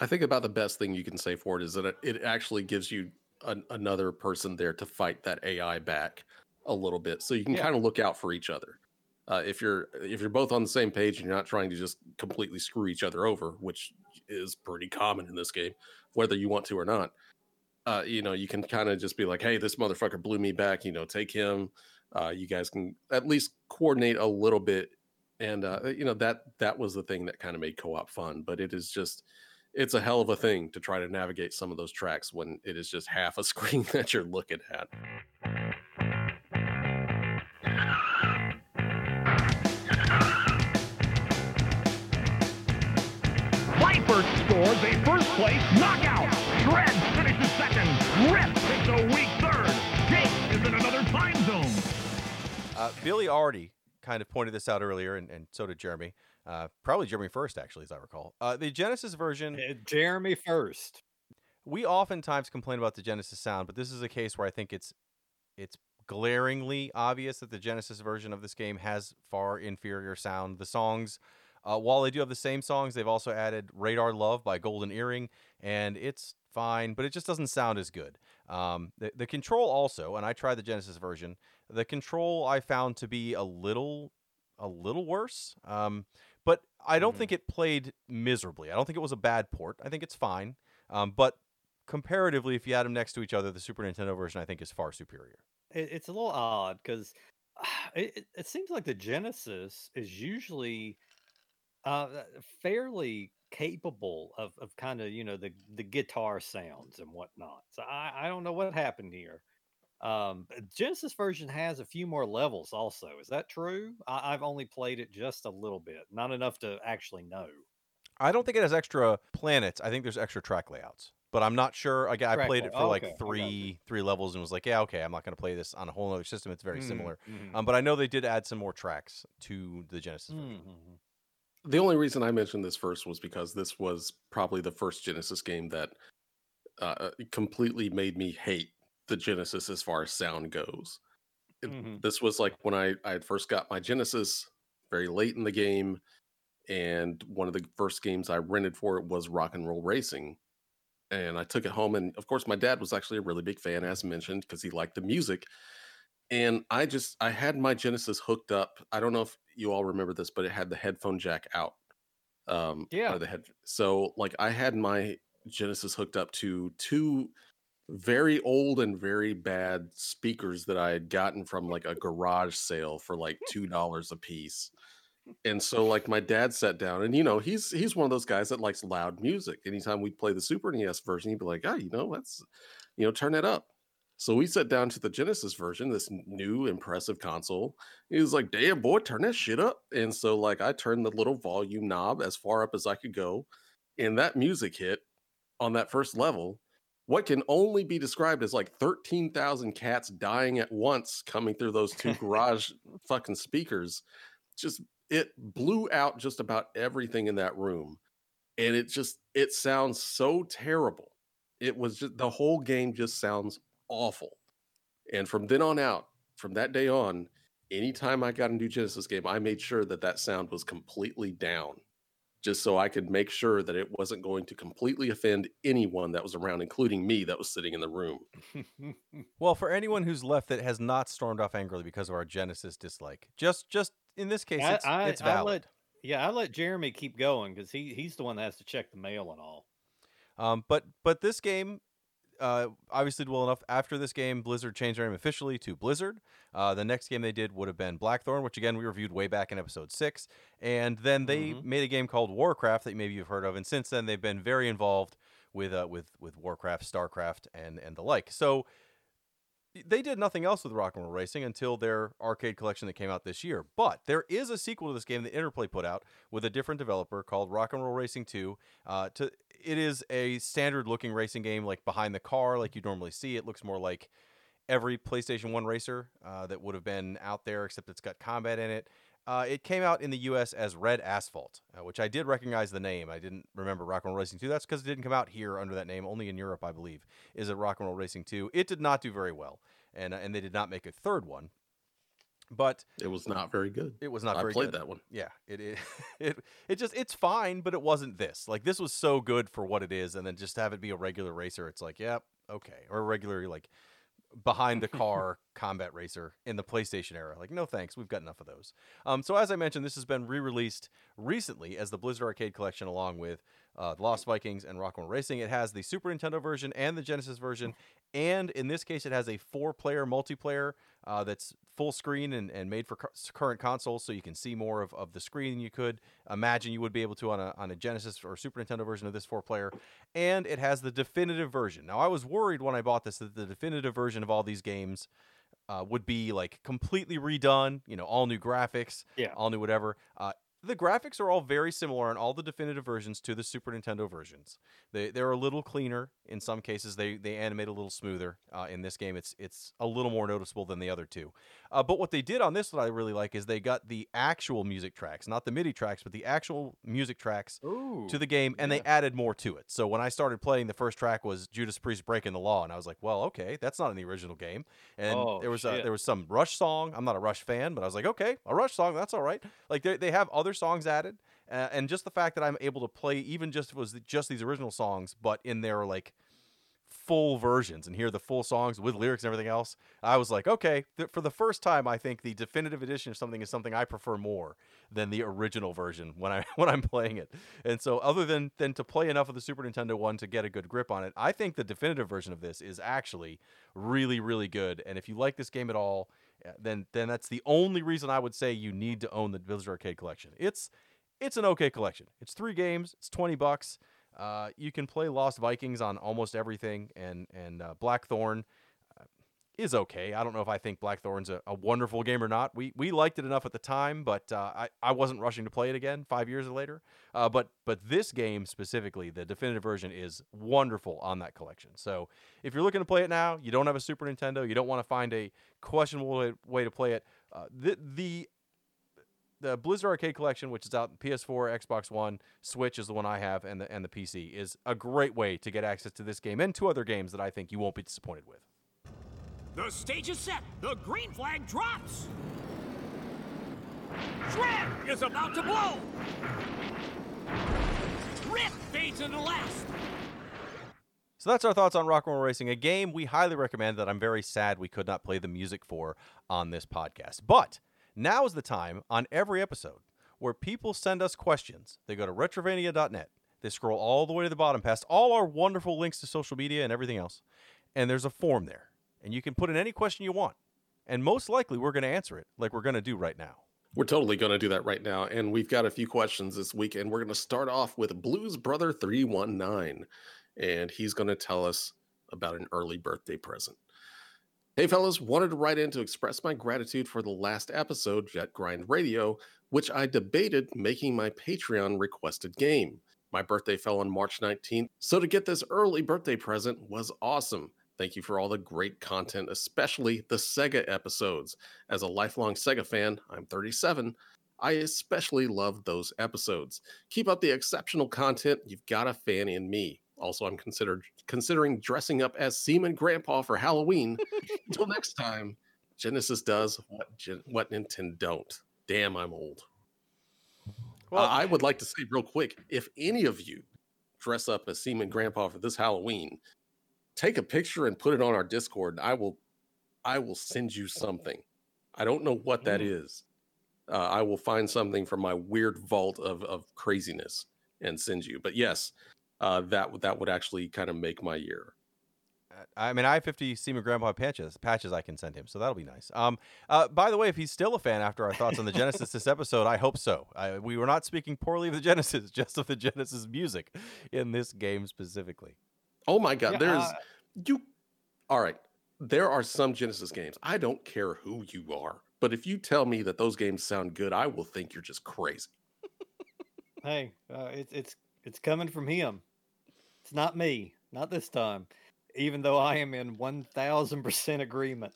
I think about the best thing you can say for it is that it, it actually gives you an, another person there to fight that AI back a little bit, so you can yeah. kind of look out for each other. Uh, if you're if you're both on the same page and you're not trying to just completely screw each other over, which is pretty common in this game, whether you want to or not, uh, you know, you can kind of just be like, "Hey, this motherfucker blew me back." You know, take him. Uh, you guys can at least coordinate a little bit, and uh, you know that that was the thing that kind of made co-op fun. But it is just it's a hell of a thing to try to navigate some of those tracks when it is just half a screen that you're looking at. Place knockout. Shred finishes second. Rip takes a weak third. Jake is in another time zone. Uh, Billy already kind of pointed this out earlier, and, and so did Jeremy. Uh, probably Jeremy first, actually, as I recall. Uh, the Genesis version. Uh, Jeremy first. We oftentimes complain about the Genesis sound, but this is a case where I think it's it's glaringly obvious that the Genesis version of this game has far inferior sound. The songs, uh, while they do have the same songs, they've also added "Radar Love" by Golden Earring, and it's fine, but it just doesn't sound as good. Um, the, the control also, and I tried the Genesis version. The control I found to be a little a little worse. Um, but I don't mm-hmm. think it played miserably. I don't think it was a bad port. I think it's fine. Um, but comparatively, if you add them next to each other, the Super Nintendo version I think is far superior. It, it's a little odd because it, it, seems like the Genesis is usually uh, fairly capable of, of kind of you know the the guitar sounds and whatnot. So I, I don't know what happened here. Um, Genesis version has a few more levels. Also, is that true? I, I've only played it just a little bit, not enough to actually know. I don't think it has extra planets. I think there's extra track layouts, but I'm not sure. Again, I played it for oh, like okay. three three levels and was like, yeah, okay, I'm not going to play this on a whole other system. It's very mm-hmm. similar. Mm-hmm. Um, but I know they did add some more tracks to the Genesis version. The only reason I mentioned this first was because this was probably the first Genesis game that uh, completely made me hate the Genesis as far as sound goes. Mm-hmm. This was like when I I first got my Genesis very late in the game, and one of the first games I rented for it was Rock and Roll Racing, and I took it home. And of course, my dad was actually a really big fan, as mentioned, because he liked the music. And I just I had my Genesis hooked up. I don't know if you all remember this, but it had the headphone jack out. Um, yeah. The head. So like I had my Genesis hooked up to two very old and very bad speakers that I had gotten from like a garage sale for like two dollars a piece. And so like my dad sat down and you know he's he's one of those guys that likes loud music. Anytime we'd play the Super NES version, he'd be like, "Ah, oh, you know, let's you know, turn it up." So we sat down to the Genesis version, this new impressive console. He was like, "Damn boy, turn that shit up." And so like I turned the little volume knob as far up as I could go, and that music hit on that first level what can only be described as like 13,000 cats dying at once coming through those two garage fucking speakers. Just it blew out just about everything in that room. And it just it sounds so terrible. It was just the whole game just sounds awful. And from then on out, from that day on, anytime I got a new Genesis game, I made sure that that sound was completely down just so I could make sure that it wasn't going to completely offend anyone that was around, including me that was sitting in the room. well, for anyone who's left that has not stormed off angrily because of our Genesis dislike, just just in this case, it's, I, it's valid. I let, yeah, I let Jeremy keep going because he he's the one that has to check the mail and all. Um, but but this game uh, obviously did well enough. After this game, Blizzard changed their name officially to Blizzard. Uh, the next game they did would have been Blackthorne, which again we reviewed way back in episode six. And then they Mhm. made a game called Warcraft that maybe you've heard of. And since then, they've been very involved with uh, with with Warcraft, Starcraft, and and the like. So they did nothing else with Rock and Roll Racing until their arcade collection that came out this year. But there is a sequel to this game that Interplay put out with a different developer called Rock and Roll Racing 2. Uh, to it is a standard looking racing game like behind the car like you normally see. It looks more like every PlayStation 1 racer uh, that would have been out there except it's got combat in it. Uh, it came out in the U.S. as Red Asphalt, uh, which I did recognize the name. I didn't remember Rock and Roll Racing 2. That's because it didn't come out here under that name. Only in Europe, I believe, is it Rock and Roll Racing 2. It did not do very well, and uh, and they did not make a third one. But It was not very good. it was not very good. I very played good. that one. Yeah, it, it it it just it's fine, but it wasn't this. Like this was so good for what it is, and then just have it be a regular racer. It's like, yep, okay, or a regular like behind the car combat racer in the PlayStation era. Like, no thanks, we've got enough of those. Um, so as I mentioned, this has been re-released recently as the Blizzard Arcade Collection, along with uh, Lost Vikings and Rock 'n' Roll Racing. It has the Super Nintendo version and the Genesis version, and in this case, it has a four-player multiplayer uh, that's full screen and, and made for cu- current consoles, so you can see more of, of the screen than you could imagine you would be able to on a, on a Genesis or Super Nintendo version of this four-player. And it has the definitive version. Now, I was worried when I bought this that the definitive version of all these games uh, would be like completely redone, you know, all new graphics, Yeah. all new whatever. Uh, the graphics are all very similar on all the definitive versions to the Super Nintendo versions. They they're a little cleaner in some cases. They they animate a little smoother. Uh, in this game, it's it's a little more noticeable than the other two. Uh, but what they did on this, what I really like, is they got the actual music tracks, not the MIDI tracks, but the actual music tracks Ooh. to the game, and they added more to it. So when I started playing, the first track was Judas Priest breaking the law, and I was like, "Well, okay, that's not in the original game." And Oh, there was a, there was some Rush song. I'm not a Rush fan, but I was like, "Okay, a Rush song, that's all right." Like they they have other songs added, uh, and just the fact that I'm able to play even just was just these original songs, but in their like full versions and hear the full songs with lyrics and everything else, I was like, okay, th- for the first time, I think the definitive edition of something is something I prefer more than the original version when I when I'm playing it. And so, other than than to play enough of the Super Nintendo one to get a good grip on it, I think the definitive version of this is actually really really good. And if you like this game at all, then then that's the only reason I would say you need to own the Blizzard Arcade Collection. It's it's an okay collection. It's three games. It's twenty bucks. Uh, you can play Lost Vikings on almost everything, and and uh, Blackthorne is okay. I don't know if I think Blackthorne's a, a wonderful game or not. We we liked it enough at the time, but uh, I I wasn't rushing to play it again five years later. Uh, but but this game specifically, the definitive version is wonderful on that collection. So if you're looking to play it now, you don't have a Super Nintendo, you don't want to find a questionable way, to play it. Uh, the the the Blizzard Arcade Collection, which is out on PS4, Xbox One, Switch is the one I have, and the and the PC is a great way to get access to this game and two other games that I think you won't be disappointed with. The stage is set. The green flag drops. Shred is about to blow. Rip fades into last. So that's our thoughts on Rock and Roll Racing, a game we highly recommend that I'm very sad we could not play the music for on this podcast. But now is the time on every episode where people send us questions. They go to retrovania.net. They scroll all the way to the bottom past all our wonderful links to social media and everything else. And there's a form there. And you can put in any question you want. And most likely we're going to answer it like we're going to do right now. We're totally going to do that right now. And we've got a few questions this week. And we're going to start off with Blues Brother 319. And he's going to tell us about an early birthday present. Hey, fellas, wanted to write in to express my gratitude for the last episode, Jet Grind Radio, which I debated making my Patreon requested game. My birthday fell on March 19th, so to get this early birthday present was awesome. Thank you for all the great content, especially the Sega episodes. As a lifelong Sega fan, I'm 37. I especially love those episodes. Keep up the exceptional content. You've got a fan in me. Also, I'm considered considering dressing up as Seaman Grandpa for Halloween. Until next time, Genesis does what Gen- what Nintendo don't. Damn, I'm old. Well- Uh, I would like to say real quick, if any of you dress up as Seaman Grandpa for this Halloween, take a picture and put it on our Discord. I will, I will send you something. I don't know what that is. Uh, I will find something from my weird vault of of craziness and send you. But yes, uh, that that would actually kind of make my year. Uh, I mean, I have 50 Seaman Grandpa patches, patches I can send him, so that'll be nice. Um, uh, by the way, if he's still a fan after our thoughts on the Genesis this episode, I hope so. I, we were not speaking poorly of the Genesis, just of the Genesis music in this game specifically. Oh my god, Yeah, there's uh, you. All right, there are some Genesis games. I don't care who you are, but if you tell me that those games sound good, I will think you're just crazy. Hey, uh, it's it's it's coming from him. It's not me. Not this time. Even though I am in one thousand percent agreement.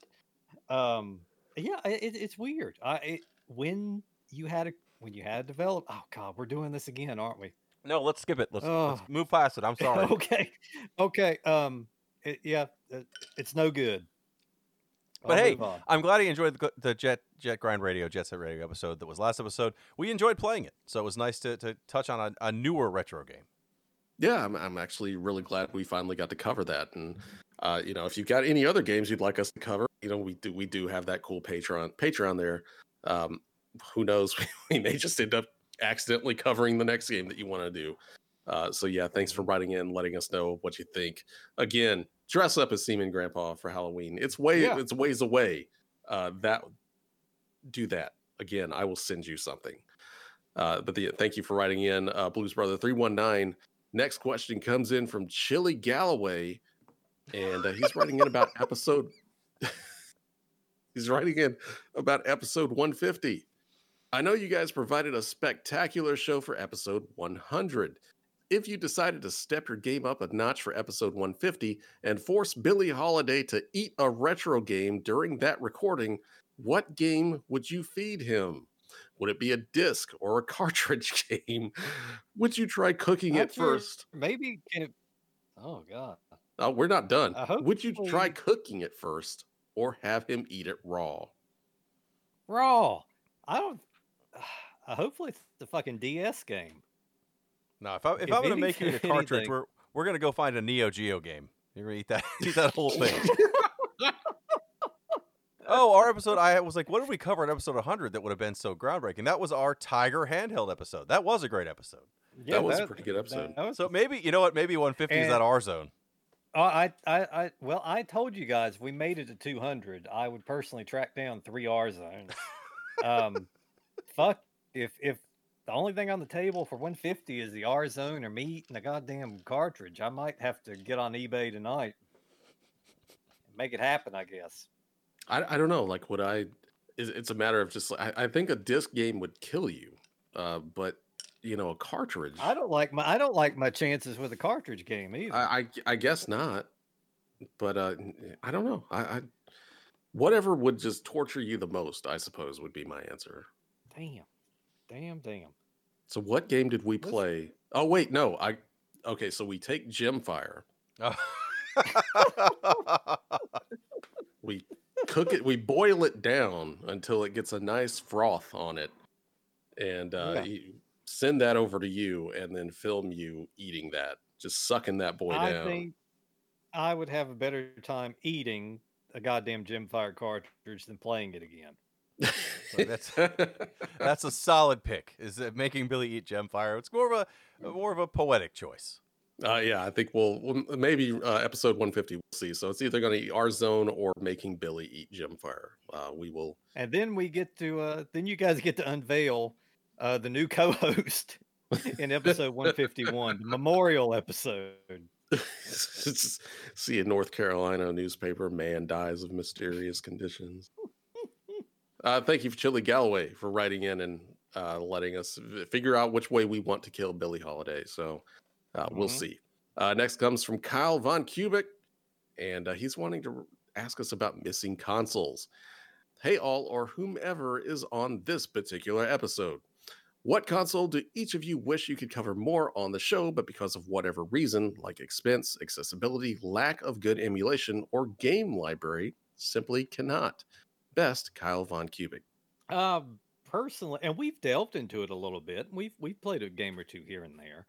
Um, yeah, it, it's weird. I it, when you had a when you had developed. Oh God, we're doing this again, aren't we? No, let's skip it. Let's, let's Oh. move past it. I'm sorry. okay, okay. Um, it, yeah, it, it's no good. But I'll hey. I'm glad he enjoyed the, the Jet Jet Grind Radio Jet Set Radio episode that was last episode. We enjoyed playing it, so it was nice to, to touch on a, a newer retro game. Yeah, I'm, I'm actually really glad we finally got to cover that. And uh, you know, if you've got any other games you'd like us to cover, you know, we do we do have that cool Patreon Patreon there. Um, who knows? We may just end up accidentally covering the next game that you want to do. Uh, so yeah, thanks for writing in, letting us know what you think. Again, dress up as Seaman Grandpa for Halloween. It's way Yeah. it's ways away. Uh, that do that again. I will send you something. Uh, but the, thank you for writing in, uh, Blues Brother three one nine. Next question comes in from Chili Galloway, and uh, he's writing in about episode. he's writing in about episode 150. I know you guys provided a spectacular show for episode 100. If you decided to step your game up a notch for episode 150 and force Billy Holiday to eat a retro game during that recording, what game would you feed him? Would it be a disc or a cartridge game? Would you try cooking it first? Maybe. Can it, oh God. Oh, we're not done. Would you try cooking it first or have him eat it raw? Raw. I don't. Uh, hopefully, it's the fucking DS game. No, if, I, if, If I'm going to make you a cartridge, anything- we're we're going to go find a Neo Geo game. You're going to eat that eat that whole thing. oh, our episode. I was like, what did we cover in episode 100 that would have been so groundbreaking? That was our Tiger handheld episode. That was a great episode. Yeah, That was a pretty good episode. that was- So maybe you know what? Maybe 150 is And- at R zone. Oh, I, I, I, well, I told you guys we made it to 200. I would personally track down three R zones. um, fuck if if the only thing on the table for 150 is the R zone or meat and a goddamn cartridge, I might have to get on eBay tonight and make it happen. I guess. I, I don't know. Like, would I? It's, it's a matter of just. I, I think a disc game would kill you, uh, but you know, a cartridge. I don't like my I don't like my chances with a cartridge game either. I, I, I guess not. But uh, I don't know. I, I whatever would just torture you the most, I suppose, would be my answer. Damn, damn, damn. So, what game did we play? Oh wait, no. I okay. So we take Gemfire. We cook it. We boil it down until it gets a nice froth on it, and uh, Yeah. you send that over to you, and then film you eating that, just sucking that boy I down. think I would have a better time eating a goddamn Gemfire cartridge than playing it again. So that's- That's a solid pick. Is it making Billy eat Gemfire? It's more of a more of a poetic choice. Uh, yeah, I think we'll, we'll maybe uh, episode 150 we'll see. So it's either going to eat R zone or making Billy eat Gemfire. Uh, we will. And then we get to uh then you guys get to unveil uh the new co-host in episode 151, the memorial episode. see a North Carolina newspaper: man dies of mysterious conditions. Uh, thank you, for Chili Galloway, for writing in and uh, letting us figure out which way we want to kill Billy Holiday. So uh, we'll Mhm. see. Uh, next comes from Kyle Von Kubik, and uh, he's wanting to ask us about missing consoles. Hey, all, or whomever is on this particular episode. What console do each of you wish you could cover more on the show, but because of whatever reason, like expense, accessibility, lack of good emulation, or game library, simply cannot? Best, Kyle Von Kubic. Um personally, and we've delved into it a little bit. We've we've played a game or two here and there.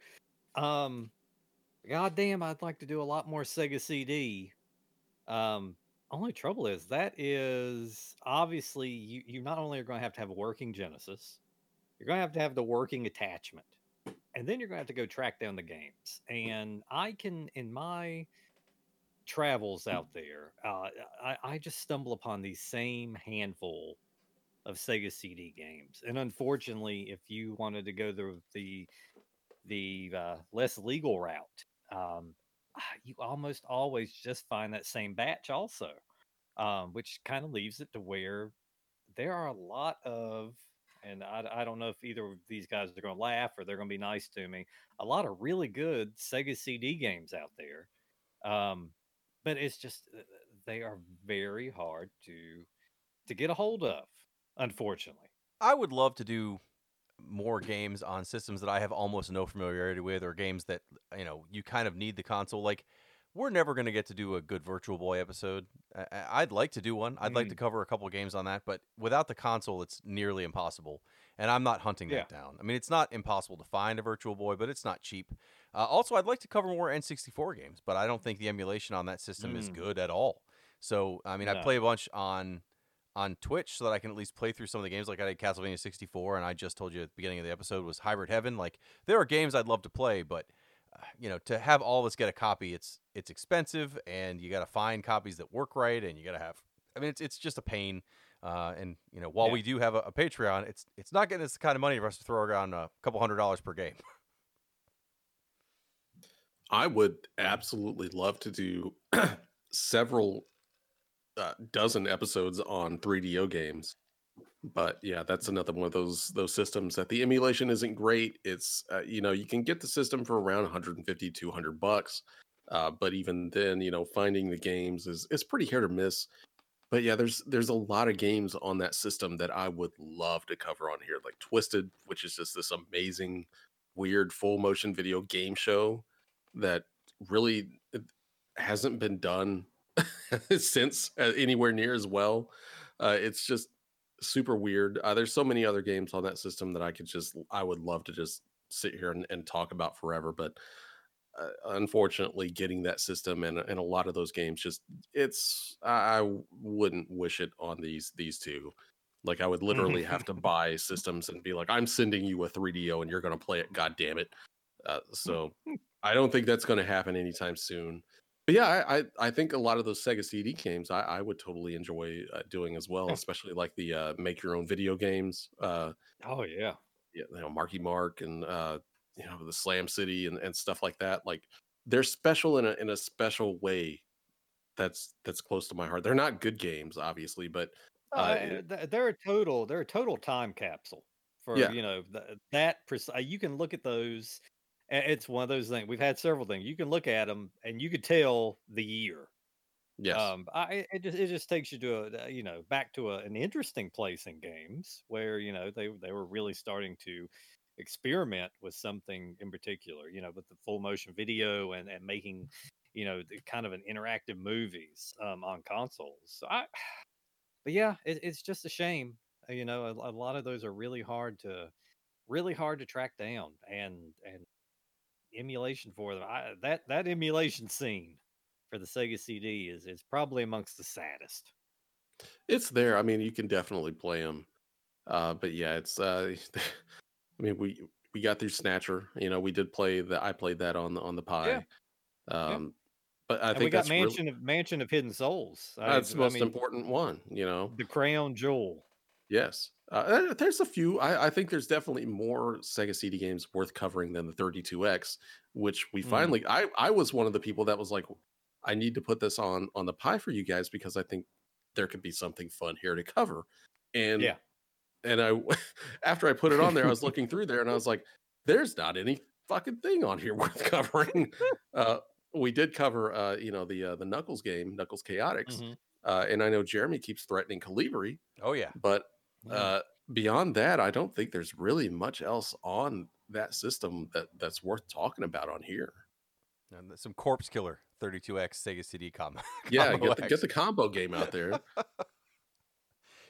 Um goddamn, I'd like to do a lot more Sega CD. Um only trouble is that is obviously you you not only are going to have to have a working Genesis, you're going to have to have the working attachment. and then you're going to have to go track down the games. And I can, in my travels out there, uh, I, I just stumble upon these same handful of Sega CD games. And unfortunately, if you wanted to go the the the uh, less legal route, um, ah, you almost always just find that same batch also, um, which kind of leaves it to where there are a lot of and I, I don't know if either of these guys are going to laugh or they're going to be nice to me. A lot of really good Sega CD games out there, um, but it's just uh, they are very hard to to get a hold of. Unfortunately, I would love to do more games on systems that I have almost no familiarity with, or games that you know you kind of need the console. Like we're never going to get to do a good Virtual Boy episode. I- would like to do one. I'd like to Mm. cover a couple games on that, but without the console, it's nearly impossible. And I'm not hunting Yeah. that down. I mean, it's not impossible to find a Virtual Boy, but it's not cheap. Uh, also, I'd like to cover more N64 games, but I don't think the emulation on that system is Mm. good at all. So, I mean, I play a bunch on on Twitch so that I can at least play through some of the games. Like I did Castlevania 64, and I just told you at the beginning of the episode was Hybrid Heaven. Like there are games I'd love to play, but uh, you know, to have all of us get a copy, it's it's expensive, and you got to find copies that work right, and you got to have. I mean, it's it's just a pain. Uh, and you know, while Yeah. we do have a, a Patreon, it's it's not getting us the kind of money for us to throw around a couple hundred dollars per game. I would absolutely love to do several uh, dozen episodes on 3DO games. But yeah, that's another one of those those systems that the emulation isn't great. It's uh, you know you can get the system for around 150 200 bucks, uh, but even then, you know, finding the games is is pretty hit or miss. But yeah, there's there's a lot of games on that system that I would love to cover on here, like Twisted, which is just this amazing, weird full motion video game show that really uh, hasn't been done since uh, anywhere near as well. Uh, it's just super weird. Uh, there's so many other games on that system that I could just, I would love to just sit here and, and talk about forever. But uh, unfortunately, getting that system and, and a lot of those games just, it's, I I wouldn't wish it on these these two. Like I would literally have to buy systems and be like, I'm sending you a 3DO and you're going to play it. God damn it. Uh, so I don't think that's going to happen anytime soon. But yeah, I, I I think a lot of those Sega CD games I, I would totally enjoy uh, doing as well, especially like the uh, make your own video games. Uh, oh yeah, yeah, you know, Marky Mark and uh, you know the Slam City and, and stuff like that. Like they're special in a in a special way. That's that's close to my heart. They're not good games, obviously, but Uh, uh, they're a total they're a total time capsule for Yeah. you know th- that pres- uh, you can look at those it's one of those things we've had several things you can look at them and you could tell the year yes, um I, it just it just takes you to a you know back to a, an interesting place in games where you know they they were really starting to experiment with something in particular you know with the full motion video and and making you know the kind of an interactive movies um on consoles so i but yeah it, it's just a shame you know a, a lot of those are really hard to really hard to track down and and emulation for them I, that that emulation scene for the Sega CD is is probably amongst the saddest. it's there. I mean, you can definitely play them. Uh, but yeah, it's. Uh, I mean, we we got through Snatcher. You know, we did play the. I played that on the on the Pi. Um, but I and think we got that's really- Mansion of Mansion of Hidden Souls. I- that's the I most mean, important one. You know, The Crown Jewel. Yes. Uh, there's a few. I, I think there's definitely more Sega CD games worth covering than the 32X, which we Mm. finally. I I was one of the people that was like, I need to put this on on the Pi for you guys because I think there could be something fun here to cover. And Yeah. and I after I put it on there, I was looking through there and I was like, there's not any fucking thing on here worth covering. uh, we did cover, uh, you know, the uh, the Knuckles game, Knuckles Chaotix, Mhm. uh, and I know Jeremy keeps threatening Kolibri, Oh yeah, but Yeah. uh, beyond that, I don't think there's really much else on that system that that's worth talking about on here. and some Corpse Killer 32x Sega CD combo. Yeah, get the, get the combo game out there.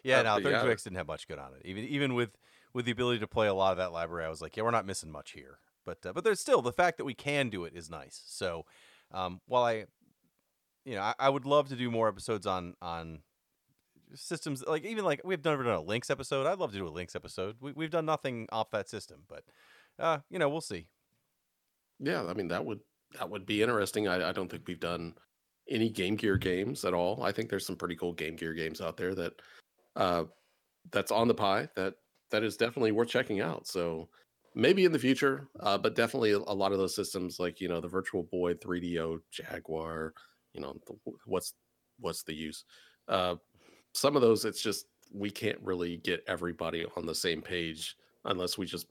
Yeah, Uh, no, 32X didn't have much good on it. Even even with with the ability to play a lot of that library, I was like, yeah, we're not missing much here. But uh, but there's still the fact that we can do it is nice. So um, while I, you know, I, I would love to do more episodes on on systems like even like we've never done a Lynx episode. I'd love to do a Lynx episode. We, we've done nothing off that system, but uh, you know, we'll see. Yeah, I mean that would that would be interesting. I, I don't think we've done any Game Gear games at all. I think there's some pretty cool Game Gear games out there that uh that's on the Pi that that is definitely worth checking out. So maybe in the future, uh, but definitely a, lot of those systems like you know the Virtual Boy, 3DO, Jaguar, you know the, what's what's the use? Uh, some of those it's just we can't really get everybody on the same page unless we just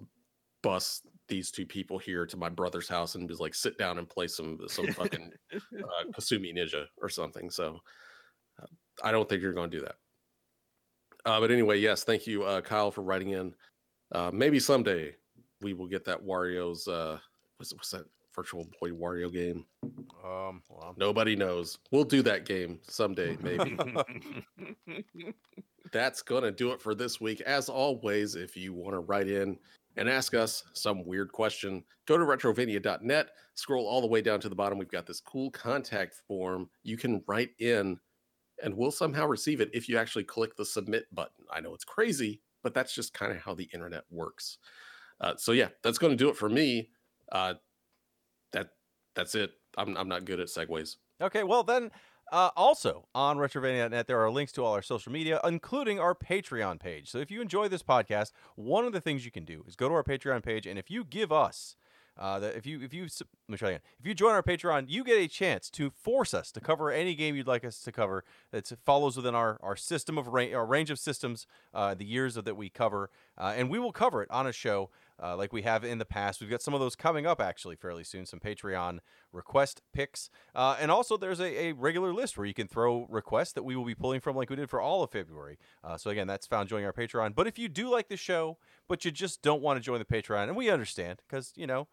bust these two people here to my brother's house and just like sit down and play some some fucking uh, Kasumi Ninja or something. So uh, I don't think you're going to do that. Uh, but anyway, yes, thank you, uh, Kyle, for writing in. Uh, maybe someday we will get that Wario's. Uh, what's, what's that Virtual Boy Wario game? Um, well, Nobody knows. We'll do that game someday, maybe. That's going to do it for this week. As always, if you want to write in and ask us some weird question, go to retrovania.net, scroll all the way down to the bottom. We've got this cool contact form. You can write in and we'll somehow receive it if you actually click the submit button. I know it's crazy, but that's just kind of how the internet works. Uh, so yeah, that's going to do it for me. Uh, that that's it. I'm I'm not good at segues. Okay, well then, uh, also on Retrovania.net, there are links to all our social media, including our Patreon page. So if you enjoy this podcast, one of the things you can do is go to our Patreon page, and if you give us uh, that if you if you again. If you join our Patreon, you get a chance to force us to cover any game you'd like us to cover that follows within our our system of ra- our range of systems, uh, the years of, that we cover, uh, and we will cover it on a show uh, like we have in the past. We've got some of those coming up actually fairly soon. Some Patreon request picks, uh, and also there's a, a regular list where you can throw requests that we will be pulling from, like we did for all of February. Uh, so again, that's found joining our Patreon. But if you do like the show, but you just don't want to join the Patreon, and we understand because you know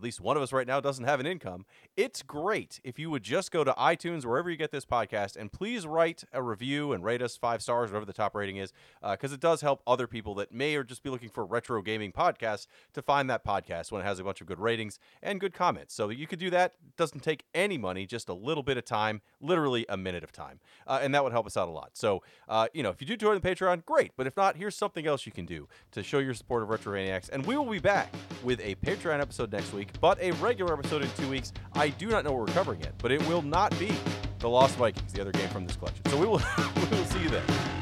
at least one of us right now doesn't have an income. It's great if you would just go to iTunes, wherever you get this podcast, and please write a review and rate us five stars, whatever the top rating is, because uh, it does help other people that may or just be looking for retro gaming podcasts to find that podcast when it has a bunch of good ratings and good comments. So you could do that. It doesn't take any money, just a little bit of time, literally a minute of time, uh, and that would help us out a lot. So uh, you know, if you do join the Patreon, great. But if not, here's something else you can do to show your support of Retro Retrovaniacs, and we will be back with a Patreon episode next week but a regular episode in two weeks. I do not know what we're covering yet, but it will not be The Lost Vikings, the other game from this collection. So we will, we will see you then.